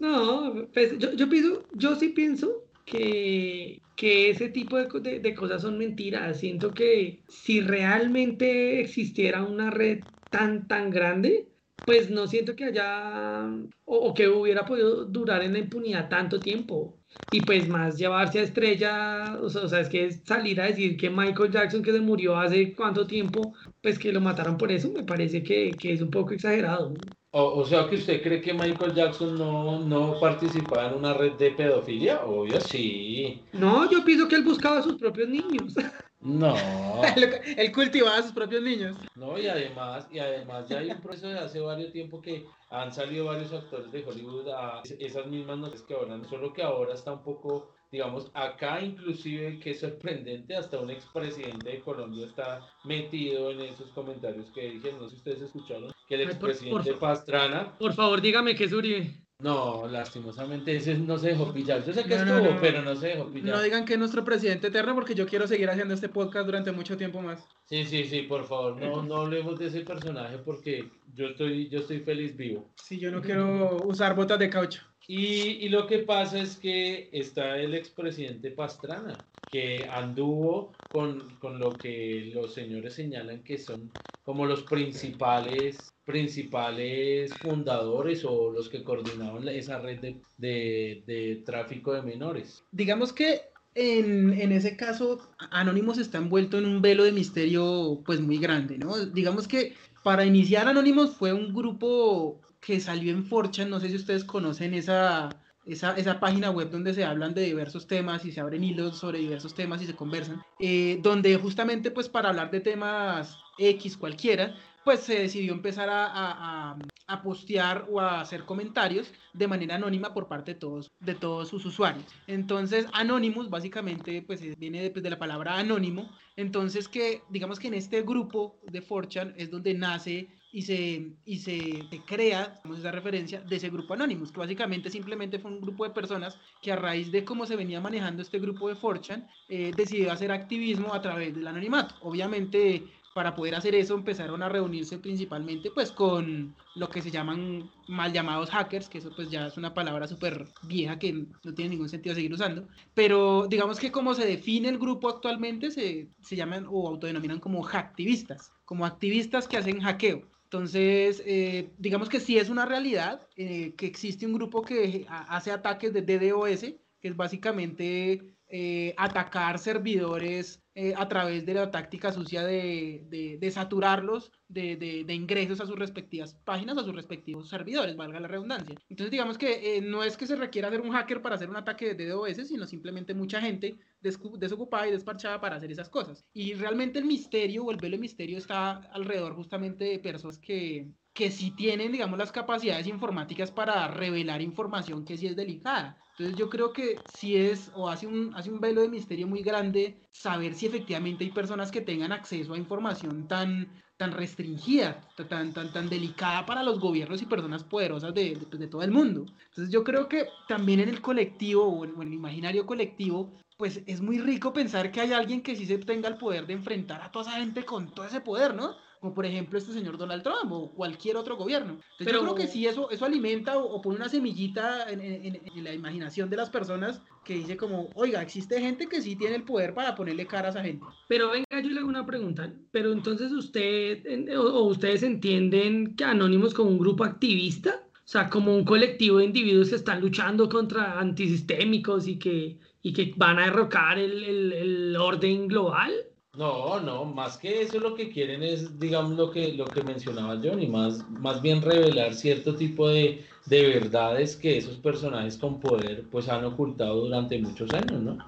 [SPEAKER 4] No, pues yo, yo, pienso, yo sí pienso que, que ese tipo de, de, de, cosas son mentiras. Siento que si realmente existiera una red tan, tan grande, pues no siento que haya o, que hubiera podido durar en la impunidad tanto tiempo. Y pues más llevarse a estrella, o sea, o es que salir a decir que Michael Jackson que se murió hace cuánto tiempo, pues que lo mataron por eso, me parece que, que es un poco exagerado.
[SPEAKER 3] O, o, sea que usted cree que Michael Jackson no, no participaba en una red de pedofilia, obvio sí.
[SPEAKER 4] No, yo pienso que él buscaba a sus propios niños.
[SPEAKER 3] No.
[SPEAKER 2] él cultivaba a sus propios niños.
[SPEAKER 3] No, y además, y además ya hay un proceso de hace varios tiempo que han salido varios actores de Hollywood a esas mismas noticias que hablan, solo que ahora está un poco digamos, acá inclusive, que es sorprendente, hasta un expresidente de Colombia está metido en esos comentarios que dije, no sé si ustedes escucharon, que el expresidente Pastrana...
[SPEAKER 4] Por favor, dígame que es Uribe.
[SPEAKER 3] No, lastimosamente ese no se dejó pillar. Yo sé que no, estuvo, no, no, pero no se dejó pillar.
[SPEAKER 2] No digan que es nuestro presidente eterno porque yo quiero seguir haciendo este podcast durante mucho tiempo más.
[SPEAKER 3] Sí, sí, sí, por favor, no, no hablemos de ese personaje porque yo estoy, yo estoy feliz vivo.
[SPEAKER 2] Sí, yo no quiero usar botas de caucho.
[SPEAKER 3] Y, lo que pasa es que está el expresidente Pastrana, que anduvo con, con, lo que los señores señalan que son como los principales, principales fundadores o los que coordinaban esa red de, de, de tráfico de menores.
[SPEAKER 2] Digamos que en, en, ese caso, Anonymous está envuelto en un velo de misterio pues muy grande, ¿no? Digamos que para iniciar Anonymous fue un grupo que salió en Forchan, no sé si ustedes conocen esa, esa, esa, página web donde se hablan de diversos temas y se abren hilos sobre diversos temas y se conversan, eh, donde justamente pues para hablar de temas X cualquiera, pues se decidió empezar a, a, a, postear o a hacer comentarios de manera anónima por parte de todos, de todos sus usuarios. Entonces, Anonymous básicamente pues viene de, pues, de la palabra anónimo. Entonces, que digamos que en este grupo de Forchan es donde nace y se, y se, crea, como esa referencia, de ese grupo Anonymous, que básicamente simplemente fue un grupo de personas que a raíz de cómo se venía manejando este grupo de Forchan, eh, decidió hacer activismo a través del anonimato. Obviamente para poder hacer eso empezaron a reunirse principalmente pues con lo que se llaman mal llamados hackers, que eso pues ya es una palabra súper vieja que no tiene ningún sentido seguir usando, pero digamos que como se define el grupo actualmente se, se llaman o autodenominan como hacktivistas, como activistas que hacen hackeo. Entonces, eh, digamos que sí es una realidad eh, que existe un grupo que hace ataques de DDoS, que es básicamente eh, atacar servidores eh, a través de la táctica sucia de, de, saturarlos de, de, ingresos a sus respectivas páginas, a sus respectivos servidores, valga la redundancia. Entonces digamos que eh, no es que se requiera ser un hacker para hacer un ataque de DDoS, sino simplemente mucha gente desocupada y desparchada para hacer esas cosas. Y realmente el misterio o el velo misterio está alrededor justamente de personas que, que sí tienen, digamos, las capacidades informáticas para revelar información que sí es delicada. Entonces yo creo que si es o hace un, hace un velo de misterio muy grande saber si efectivamente hay personas que tengan acceso a información tan, tan restringida, tan, tan, tan delicada para los gobiernos y personas poderosas de, de, pues, todo el mundo. Entonces yo creo que también en el colectivo o en, el imaginario colectivo, pues es muy rico pensar que hay alguien que sí se tenga el poder de enfrentar a toda esa gente con todo ese poder, ¿no? Como por ejemplo este señor Donald Trump o cualquier otro gobierno. Entonces Pero... yo creo que sí, eso, eso alimenta o, pone una semillita en, en, la imaginación de las personas que dice como, oiga, existe gente que sí tiene el poder para ponerle cara a esa gente.
[SPEAKER 4] Pero venga, yo le hago una pregunta. Pero entonces usted o, ustedes entienden que Anónimos como un grupo activista, o sea, como un colectivo de individuos que están luchando contra antisistémicos y que, y que van a derrocar el, el, el orden global.
[SPEAKER 3] No, no, más que eso lo que quieren es, digamos, lo que, lo que mencionaba Johnny, más, más bien revelar cierto tipo de, de verdades que esos personajes con poder pues han ocultado durante muchos años, ¿no?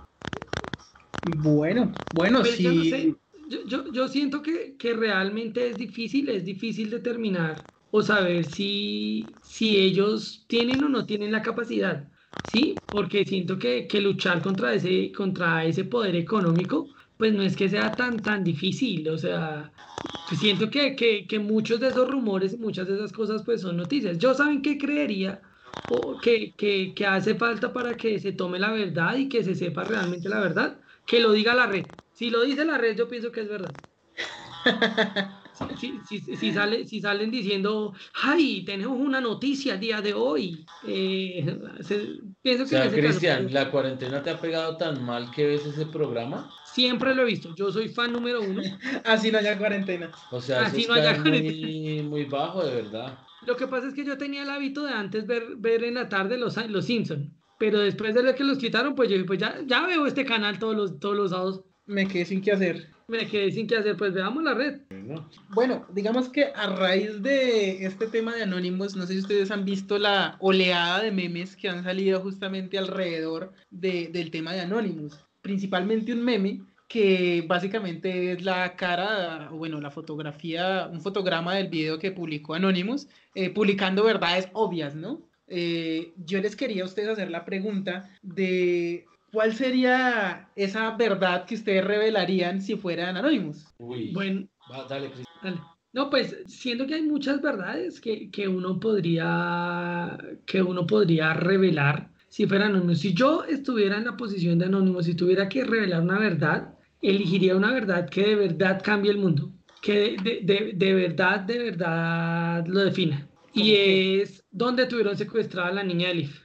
[SPEAKER 2] Bueno, bueno, sí.
[SPEAKER 4] Yo, yo, yo, siento que, que, realmente es difícil, es difícil determinar o saber si, si ellos tienen o no tienen la capacidad, ¿sí? Porque siento que, que luchar contra ese, contra ese poder económico pues no es que sea tan, tan difícil, o sea, pues siento que, que, que muchos de esos rumores y muchas de esas cosas pues son noticias. Yo saben qué creería o que, que, que hace falta para que se tome la verdad y que se sepa realmente la verdad, que lo diga la red. Si lo dice la red, yo pienso que es verdad. Si, si, si, sale, si salen diciendo, ay, tenemos una noticia el día de hoy. Eh,
[SPEAKER 3] pienso que... O sea, Cristian, ¿la cuarentena te ha pegado tan mal que ves ese programa?
[SPEAKER 4] Siempre lo he visto. Yo soy fan número uno.
[SPEAKER 2] Así no haya cuarentena.
[SPEAKER 3] O sea, Así no haya muy, muy bajo, de verdad.
[SPEAKER 4] Lo que pasa es que yo tenía el hábito de antes ver, ver en la tarde los, los Simpsons. Pero después de lo que los quitaron, pues yo pues ya, ya veo este canal todos los, todos los sábados.
[SPEAKER 2] Me quedé sin qué hacer.
[SPEAKER 4] Me quedé sin qué hacer, pues veamos la red.
[SPEAKER 2] Bueno, digamos que a raíz de este tema de Anonymous, no sé si ustedes han visto la oleada de memes que han salido justamente alrededor de, del tema de Anonymous principalmente un meme que básicamente es la cara, bueno, la fotografía, un fotograma del video que publicó Anonymous, eh, publicando verdades obvias, ¿no? Eh, yo les quería a ustedes hacer la pregunta de cuál sería esa verdad que ustedes revelarían si fueran Anonymous.
[SPEAKER 3] Uy,
[SPEAKER 4] bueno,
[SPEAKER 3] dale, dale.
[SPEAKER 4] No, pues siento que hay muchas verdades que, que, uno podría que uno podría revelar si fuera anónimo. Si yo estuviera en la posición de anónimo, si tuviera que revelar una verdad, elegiría una verdad que de verdad cambie el mundo, que de, de, de verdad, de verdad lo defina. Y es dónde tuvieron secuestrada a la niña de Leaf.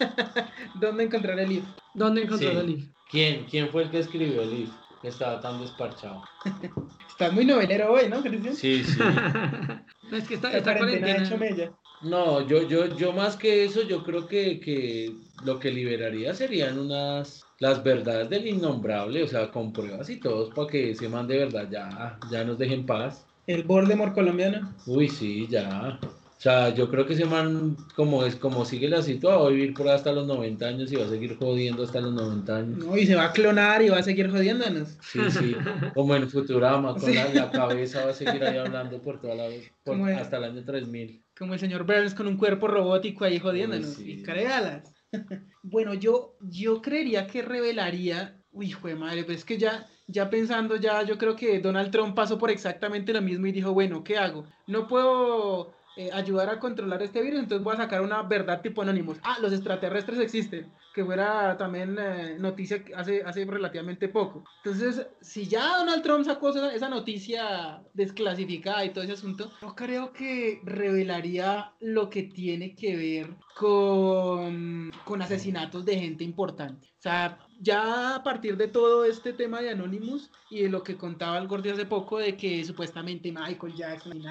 [SPEAKER 2] ¿Dónde encontrar el Leaf?
[SPEAKER 4] ¿Dónde encontrar el Leaf?
[SPEAKER 3] ¿Quién? ¿Quién fue el que escribió el Leaf? Que estaba tan desparchado.
[SPEAKER 2] Estás muy novelero hoy, ¿no, Cristian?
[SPEAKER 3] Sí, sí.
[SPEAKER 4] no, es que está, esta cuarentena... cuarentena...
[SPEAKER 3] No, yo, yo, yo más que eso, yo creo que, que lo que liberaría serían unas las verdades del innombrable, o sea, con pruebas y todos para que ese man de verdad ya, ya nos dejen paz.
[SPEAKER 2] El Voldemort colombiano.
[SPEAKER 3] Uy, sí, ya. O sea, yo creo que ese man, como es como sigue la situación, va a vivir por hasta los 90 años y va a seguir jodiendo hasta los 90 años.
[SPEAKER 2] No, y se va a clonar y va a seguir jodiéndonos.
[SPEAKER 3] Sí, sí, como en Futurama, con la, la cabeza va a seguir ahí hablando por toda la vez, por- hasta el año 3000.
[SPEAKER 2] Como el señor Burns con un cuerpo robótico ahí jodiéndonos.
[SPEAKER 3] Uy, sí.
[SPEAKER 2] Y créalas. bueno, yo, yo creería que revelaría. Uy, hijo de madre, pues es que ya, ya pensando, ya yo creo que Donald Trump pasó por exactamente lo mismo y dijo, bueno, ¿qué hago? No puedo eh, ayudar a controlar este virus, entonces voy a sacar una verdad tipo Anonymous. Ah, los extraterrestres existen, que fuera también eh, noticia hace, hace relativamente poco. Entonces, si ya Donald Trump sacó esa, esa noticia desclasificada y todo ese asunto, yo creo que revelaría lo que tiene que ver con, con asesinatos de gente importante. O sea, ya a partir de todo este tema de Anonymous y de lo que contaba el Gordy hace poco de que supuestamente Michael Jackson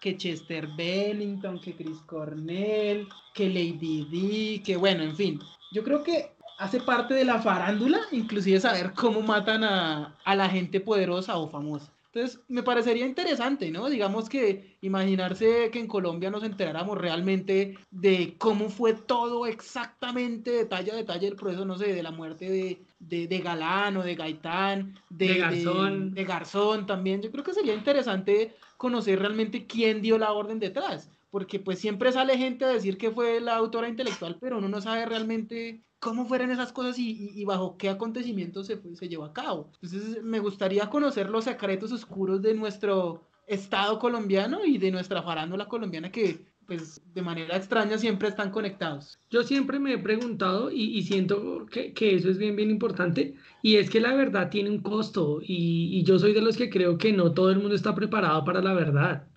[SPEAKER 2] que Chester Bennington, que Chris Cornell, que Lady D, que bueno, en fin. Yo creo que hace parte de la farándula, inclusive saber cómo matan a, a la gente poderosa o famosa. Entonces, me parecería interesante, ¿no? Digamos que imaginarse que en Colombia nos enteráramos realmente de cómo fue todo exactamente, detalle a detalle, el proceso, no sé, de la muerte de, de, de Galán o de Gaitán, de,
[SPEAKER 4] De Garzón.
[SPEAKER 2] de Garzón también. Yo creo que sería interesante conocer realmente quién dio la orden detrás, porque pues siempre sale gente a decir que fue la autora intelectual, pero uno no sabe realmente cómo fueron esas cosas y, bajo qué acontecimientos se, se llevó a cabo. Entonces me gustaría conocer los secretos oscuros de nuestro Estado colombiano y de nuestra farándula colombiana que pues de manera extraña siempre están conectados.
[SPEAKER 4] Yo siempre me he preguntado y, siento que, eso es bien, bien importante, y es que la verdad tiene un costo, y yo soy de los que creo que no todo el mundo está preparado para la verdad.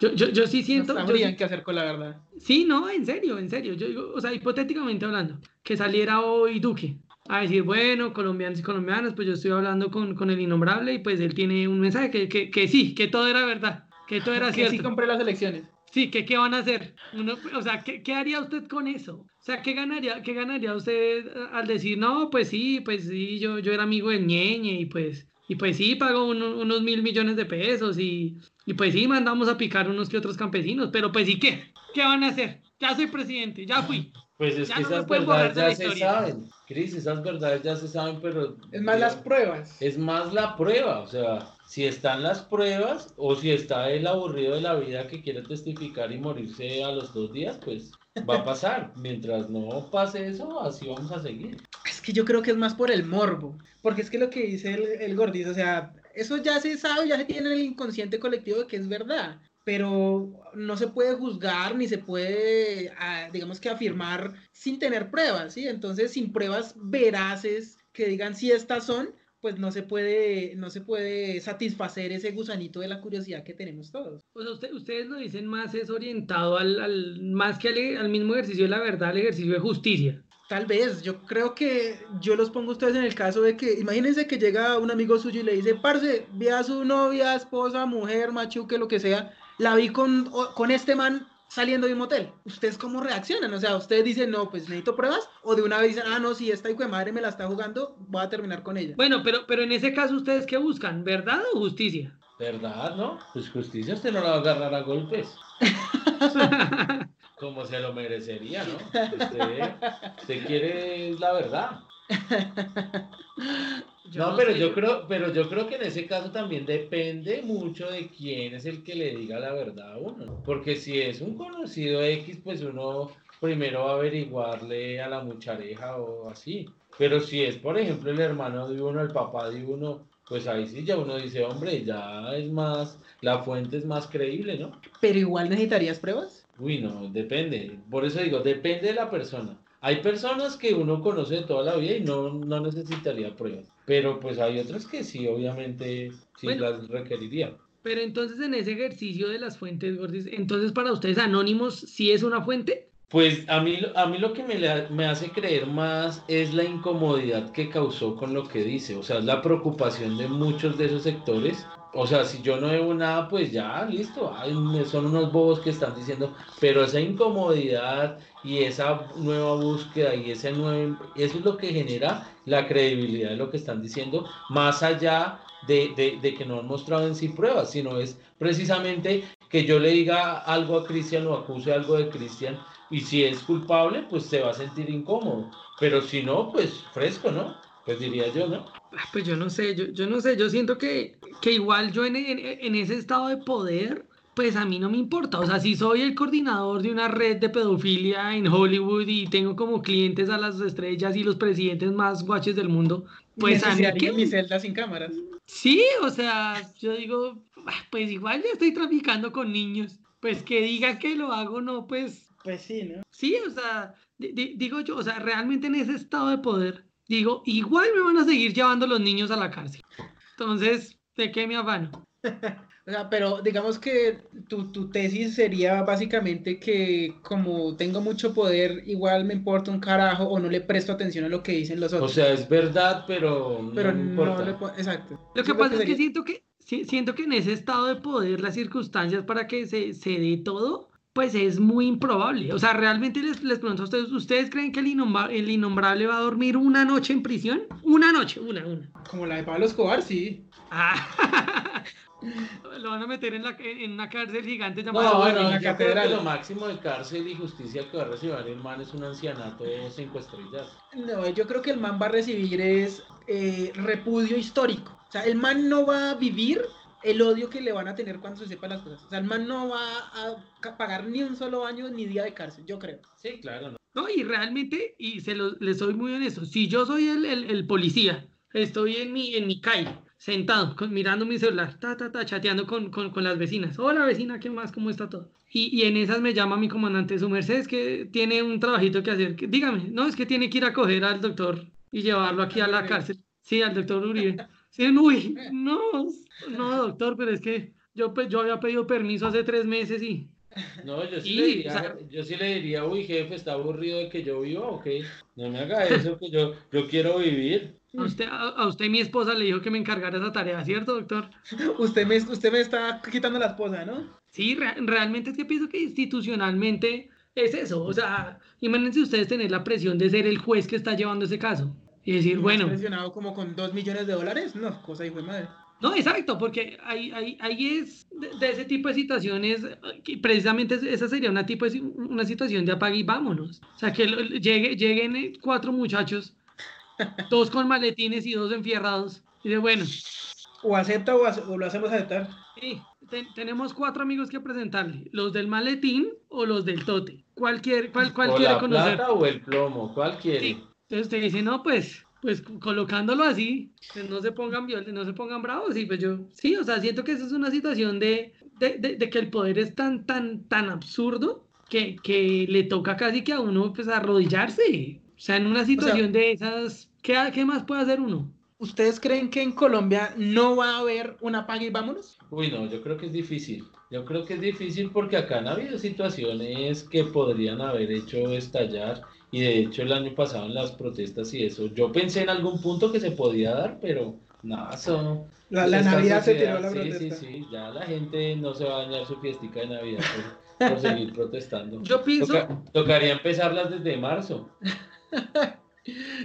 [SPEAKER 4] Yo, yo, yo sí
[SPEAKER 2] No
[SPEAKER 4] siento, yo sí-
[SPEAKER 2] sabrían qué hacer con la verdad.
[SPEAKER 4] Sí, no, en serio, en serio. Yo digo, o sea, hipotéticamente hablando, que saliera hoy Duque a decir, bueno, colombianos y colombianas, pues yo estoy hablando con, con el innombrable y pues él tiene un mensaje que, que, que sí, que todo era verdad, que todo era
[SPEAKER 2] Que
[SPEAKER 4] cierto.
[SPEAKER 2] sí compré las elecciones.
[SPEAKER 4] Sí, que qué van a hacer. Uno, o sea, ¿qué, qué haría usted con eso? O sea, ¿qué ganaría, qué ganaría usted al decir, no, pues sí, pues sí, yo, yo era amigo del ñeñe y pues, y pues sí, pago uno- unos mil millones de pesos y, y pues sí, mandamos a picar unos que otros campesinos, pero pues ¿y qué? ¿Qué van a hacer? Ya soy presidente, ya fui.
[SPEAKER 3] Pues es
[SPEAKER 4] Ya
[SPEAKER 3] que
[SPEAKER 4] no
[SPEAKER 3] esas verdades
[SPEAKER 4] de la
[SPEAKER 3] ya se
[SPEAKER 4] historia.
[SPEAKER 3] saben. Cris, esas verdades ya se saben, pero...
[SPEAKER 2] Es más las pruebas.
[SPEAKER 3] Es más la prueba, o sea, si están las pruebas o si está el aburrido de la vida que quiere testificar y morirse a los dos días, pues va a pasar. Mientras no pase eso, así vamos a seguir.
[SPEAKER 2] Es que yo creo que es más por el morbo, porque es que lo que dice el, el Gordis, o sea, eso ya se sabe, ya se tiene en el inconsciente colectivo de que es verdad, pero no se puede juzgar ni se puede, ah, digamos que afirmar sin tener pruebas, ¿sí? Entonces, sin pruebas veraces que digan si estas son, pues no se puede, no se puede satisfacer ese gusanito de la curiosidad que tenemos todos.
[SPEAKER 4] O sea, usted- ustedes lo dicen más es orientado al, al- más que al, al mismo ejercicio de la verdad, al ejercicio de justicia.
[SPEAKER 2] Tal vez, yo creo que yo los pongo a ustedes en el caso de que, imagínense que llega un amigo suyo y le dice, parce, vi a su novia, esposa, mujer, machuque, lo que sea, la vi con, con este man saliendo de un motel. ¿Ustedes cómo reaccionan? O sea, ustedes dicen, no, pues necesito pruebas, o de una vez dicen, ah, no, si esta hijo de madre me la está jugando, voy a terminar con ella.
[SPEAKER 4] Bueno, pero, pero en ese caso, ¿ustedes qué buscan? ¿Verdad o justicia?
[SPEAKER 3] ¿Verdad, no? Pues justicia usted no la va a agarrar a golpes. Como se lo merecería, ¿no? Usted, usted quiere la verdad. No, pero
[SPEAKER 4] sé,
[SPEAKER 3] yo creo, pero yo creo que en ese caso también depende mucho de quién es el que le diga la verdad a uno. ¿no? Porque si es un conocido X, pues uno primero va a averiguarle a la muchareja o así. Pero si es, por ejemplo, el hermano de uno, el papá de uno, pues ahí sí ya uno dice, hombre, ya es más, la fuente es más creíble, ¿no?
[SPEAKER 2] Pero igual necesitarías pruebas.
[SPEAKER 3] Uy, no, depende. Por eso digo, depende de la persona. Hay personas que uno conoce de toda la vida y no, no necesitaría pruebas. Pero pues hay otras que sí, obviamente, sí
[SPEAKER 4] Bueno.
[SPEAKER 3] las requeriría.
[SPEAKER 4] Pero entonces en ese ejercicio de las fuentes, Gordis, entonces para ustedes Anónimos sí es una fuente.
[SPEAKER 3] Pues a mí, lo- a mí lo que me, me hace creer más es la incomodidad que causó con lo que dice. O sea, es la preocupación de muchos de esos sectores. O sea, si yo no veo nada, pues ya, listo. ay, son unos bobos que están diciendo. Pero esa incomodidad y esa nueva búsqueda y ese nuevo... Eso es lo que genera la credibilidad de lo que están diciendo. Más allá de, de- de que no han mostrado en sí pruebas, sino es precisamente que yo le diga algo a Cristian o acuse algo de Cristian y si es culpable, pues se va a sentir incómodo. Pero si no, pues fresco, ¿no? Pues diría yo, ¿no?
[SPEAKER 4] Ah, Pues yo no sé, yo, yo no sé, yo siento que, que igual yo en, en- en ese estado de poder, pues a mí no me importa. O sea, si soy el coordinador de una red de pedofilia en Hollywood y tengo como clientes a las estrellas y los presidentes más guaches del mundo, pues a mí qué.
[SPEAKER 2] mi celda sin cámaras.
[SPEAKER 4] Sí, o sea, yo digo, "Ah, pues igual ya estoy traficando con niños. Pues que digan que lo hago, no, pues
[SPEAKER 2] Pues sí, ¿no?
[SPEAKER 4] Sí, o sea, di- di- digo yo, o sea, realmente en ese estado de poder, digo, igual me van a seguir llevando los niños a la cárcel. Entonces, ¿de qué me afano?
[SPEAKER 2] O sea, pero digamos que tu, tu tesis sería básicamente que como tengo mucho poder, igual me importa un carajo o no le presto atención a lo que dicen los
[SPEAKER 3] O
[SPEAKER 2] otros.
[SPEAKER 3] sea, es verdad, pero no
[SPEAKER 2] pero no
[SPEAKER 3] importa.
[SPEAKER 2] le Exacto.
[SPEAKER 4] Lo que pasa es que siento que, si- siento que en ese estado de poder, las circunstancias para que se, se dé todo, pues es muy improbable. O sea, realmente les, les pregunto a ustedes, ¿ustedes creen que el, innomba- el innombrable va a dormir una noche en prisión? Una noche, una, una.
[SPEAKER 2] Como la de Pablo Escobar, sí.
[SPEAKER 4] Ah, lo van a meter en, la, en una cárcel gigante llamada...
[SPEAKER 3] No,
[SPEAKER 2] bueno,
[SPEAKER 3] bueno,
[SPEAKER 2] en la
[SPEAKER 3] yo creo que
[SPEAKER 2] catedral.
[SPEAKER 3] lo máximo de cárcel y justicia que va a recibir el man es un ancianato cinco estrellas.
[SPEAKER 2] No, yo creo que el man va a recibir es eh, repudio histórico. O sea, el man no va a vivir el odio que le van a tener cuando se sepan las cosas. O sea, el man no va a pagar ni un solo año ni día de cárcel, yo creo.
[SPEAKER 3] Sí, claro, no.
[SPEAKER 4] No, y realmente, y se lo, les soy muy honesto, si yo soy el, el, el policía, estoy en mi, en mi calle, sentado, con- mirando mi celular, ta, ta, ta, chateando con, con, con las vecinas. Hola vecina, ¿qué más? ¿Cómo está todo? Y, y en esas me llama mi comandante, su merced, es que tiene un trabajito que hacer. Dígame, no, es que tiene que ir a coger al doctor y llevarlo aquí a la cárcel. Sí, al doctor Uribe. Sí, uy, no, no, doctor, pero es que yo, pe- yo había pedido permiso hace tres meses y...
[SPEAKER 3] No, yo sí,
[SPEAKER 4] Sí,
[SPEAKER 3] le
[SPEAKER 4] o
[SPEAKER 3] diría,
[SPEAKER 4] sea-
[SPEAKER 3] yo sí le diría, uy, jefe, está aburrido de que yo viva, ok. No me haga eso, que yo, yo quiero vivir.
[SPEAKER 4] A usted, a, usted mi esposa le dijo que me encargara esa tarea, ¿cierto, doctor?
[SPEAKER 2] Usted me, usted me está quitando la esposa, ¿no?
[SPEAKER 4] Sí, re- realmente es que pienso que institucionalmente es eso. O sea, imagínense ustedes tener la presión de ser el juez que está llevando ese caso. Y decir,
[SPEAKER 2] ¿Me has
[SPEAKER 4] bueno,
[SPEAKER 2] presionado como con dos millones de dólares? No, cosa hijo de madre.
[SPEAKER 4] no, exacto, porque ahí, ahí, ahí es de, de ese tipo de situaciones, que precisamente es- esa sería una, tipo de, una situación de apague y vámonos. O sea, que lo- llegue, lleguen cuatro muchachos, dos con maletines y dos enfierrados. Y de bueno,
[SPEAKER 2] O acepta o, ace- o lo hacemos aceptar.
[SPEAKER 4] Sí, te- tenemos cuatro amigos que presentarle, los del maletín o los del tote. ¿Cuál quiere, cuál, cuál
[SPEAKER 3] o
[SPEAKER 4] quiere
[SPEAKER 3] la
[SPEAKER 4] conocer?
[SPEAKER 3] plata o el plomo, ¿cuál quiere?
[SPEAKER 4] Sí. Entonces usted dice, no, pues, pues colocándolo así, pues no se pongan violentos, no se pongan bravos. Y pues yo, sí, o sea, siento que esa es una situación de, de, de- de que el poder es tan, tan, tan absurdo que, que le toca casi que a uno pues arrodillarse. O sea, en una situación de esas, ¿qué, ¿qué más puede hacer uno?
[SPEAKER 2] ¿Ustedes creen que en Colombia no va a haber una paga y vámonos?
[SPEAKER 3] Uy, no, yo creo que es difícil. Yo creo que es difícil porque acá han habido situaciones que podrían haber hecho estallar y de hecho el año pasado en las protestas y eso, yo pensé en algún punto que se podía dar, pero nada, eso...
[SPEAKER 2] La, la Navidad se
[SPEAKER 3] sociedad,
[SPEAKER 2] tiró la
[SPEAKER 3] sí,
[SPEAKER 2] protesta.
[SPEAKER 3] Sí, sí, ya la gente no se va a dañar su fiestica de Navidad por, por seguir protestando.
[SPEAKER 4] Yo pienso,
[SPEAKER 3] Toca- tocaría empezarlas desde marzo.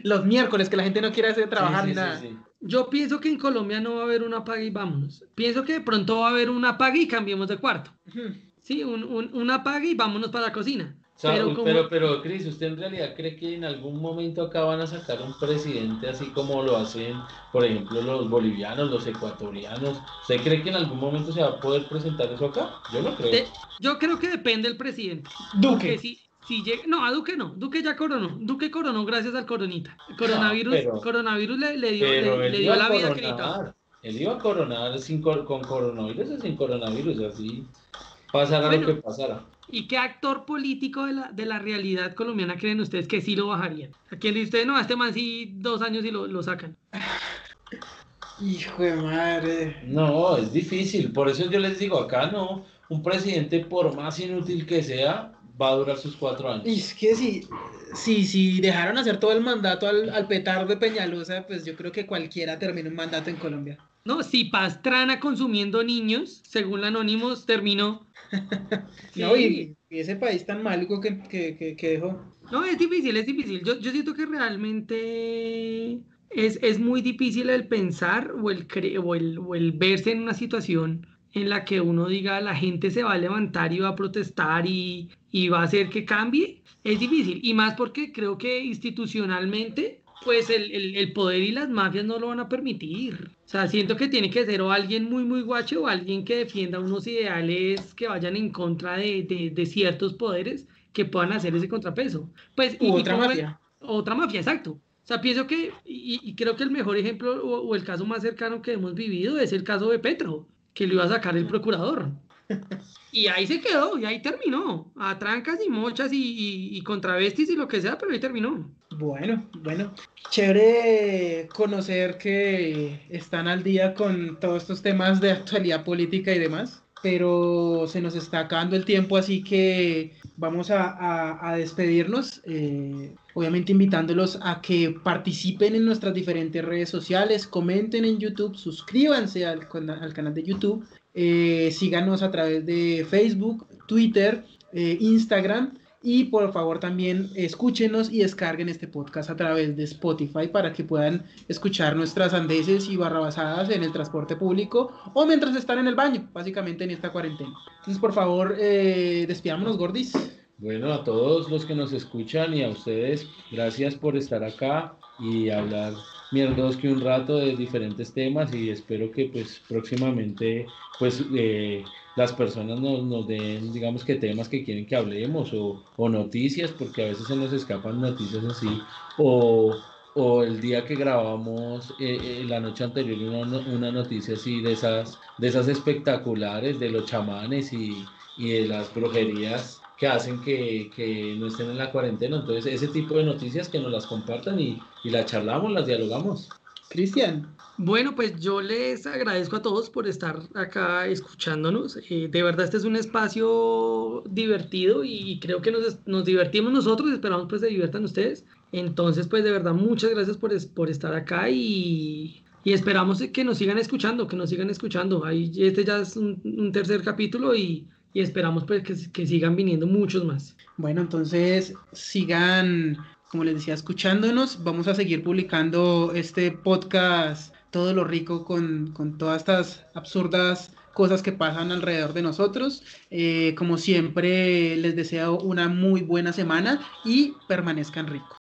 [SPEAKER 2] Los miércoles que la gente no quiere hacer trabajar
[SPEAKER 3] Sí,
[SPEAKER 2] ni
[SPEAKER 3] sí,
[SPEAKER 2] nada.
[SPEAKER 3] sí.
[SPEAKER 4] Yo pienso que en Colombia no va a haber una paga y vámonos. Pienso que de pronto va a haber una paga y cambiemos de cuarto. Sí, un, un- una paga y vámonos para la cocina.
[SPEAKER 3] O sea,
[SPEAKER 4] Pero como-
[SPEAKER 3] pero, pero, Cris, ¿usted en realidad cree que en algún momento acá van a sacar un presidente así como lo hacen, por ejemplo, los bolivianos, los ecuatorianos? ¿Usted cree que en algún momento se va a poder presentar eso acá? Yo no creo.
[SPEAKER 4] De- yo creo que depende del presidente. Que
[SPEAKER 2] Duque.
[SPEAKER 4] si, si llega, no, a Duque no. Duque ya coronó. Duque coronó gracias al coronita. Coronavirus,
[SPEAKER 3] pero-
[SPEAKER 4] coronavirus le, le dio, le, dio
[SPEAKER 3] a
[SPEAKER 4] la vida que necesitaba.
[SPEAKER 3] Él iba a coronar sin con coronavirus o sin coronavirus, así pasara
[SPEAKER 4] Bueno.
[SPEAKER 3] lo que pasara.
[SPEAKER 4] ¿Y qué actor político de la, de la realidad colombiana creen ustedes que sí lo bajarían? ¿A quién dice ustedes? No, a este man sí dos años y lo, lo sacan.
[SPEAKER 2] Hijo de madre.
[SPEAKER 3] No, es difícil. Por eso yo les digo, acá no, un presidente por más inútil que sea, va a durar sus cuatro años.
[SPEAKER 2] Y es que si, si, si dejaron hacer todo el mandato al, al petardo de Peñalosa, pues yo creo que cualquiera termina un mandato en Colombia.
[SPEAKER 4] No, si Pastrana consumiendo niños, según Anónimos, terminó.
[SPEAKER 2] No, y ese país tan maluco que, que, que, que dejó.
[SPEAKER 4] No, es difícil, es difícil. Yo, yo siento que realmente es, es muy difícil el pensar o el, cre- o el, o el verse en una situación en la que uno diga la gente se va a levantar y va a protestar y, y va a hacer que cambie, es difícil. Y más porque creo que institucionalmente pues el, el, el, poder y las mafias no lo van a permitir. O sea, siento que tiene que ser o alguien muy, muy guacho o alguien que defienda unos ideales que vayan en contra de, de, de ciertos poderes que puedan hacer ese contrapeso. Pues,
[SPEAKER 2] y, otra mafia.
[SPEAKER 4] otra mafia, exacto. O sea, pienso que, y, y creo que el mejor ejemplo o, o, el caso más cercano que hemos vivido es el caso de Petro, que lo iba a sacar el procurador. Y ahí se quedó, y ahí terminó, a trancas y mochas y, y, y contravestis y lo que sea, pero ahí terminó.
[SPEAKER 2] Bueno, bueno, chévere conocer que están al día con todos estos temas de actualidad política y demás, pero se nos está acabando el tiempo, así que vamos a, a, a despedirnos, eh, obviamente invitándolos a que participen en nuestras diferentes redes sociales, comenten en YouTube, suscríbanse al, al canal de YouTube, eh, síganos a través de Facebook, Twitter, eh, Instagram y por favor también escúchenos y descarguen este podcast a través de Spotify para que puedan escuchar nuestras andeses y barrabasadas en el transporte público o mientras están en el baño, básicamente en esta cuarentena. Entonces, por favor, eh, despidámonos, Gordis.
[SPEAKER 3] Bueno, a todos los que nos escuchan y a ustedes, gracias por estar acá y hablar mierdos que un rato de diferentes temas y espero que pues próximamente pues eh, las personas nos, nos, den, digamos que temas que quieren que hablemos o, o, noticias, porque a veces se nos escapan noticias así, o, o el día que grabamos eh, eh, la noche anterior una, una, noticia así de esas, de esas espectaculares, de los chamanes y, y de las brujerías que hacen que, que, no estén en la cuarentena. Entonces, ese tipo de noticias que nos las compartan y, y las charlamos, las dialogamos.
[SPEAKER 2] Cristian.
[SPEAKER 4] Bueno, pues yo les agradezco a todos por estar acá escuchándonos. Eh, de verdad, este es un espacio divertido y creo que nos, nos divertimos nosotros y esperamos pues se diviertan ustedes. Entonces, pues de verdad, muchas gracias por, por estar acá y, y, esperamos que nos sigan escuchando, que nos sigan escuchando. Ahí, este ya es un, un tercer capítulo y, y esperamos pues que, que sigan viniendo muchos más.
[SPEAKER 2] Bueno, entonces sigan como les decía, escuchándonos. Vamos a seguir publicando este podcast, todo lo rico con, con todas estas absurdas cosas que pasan alrededor de nosotros. Eh, como siempre, les deseo una muy buena semana y permanezcan ricos.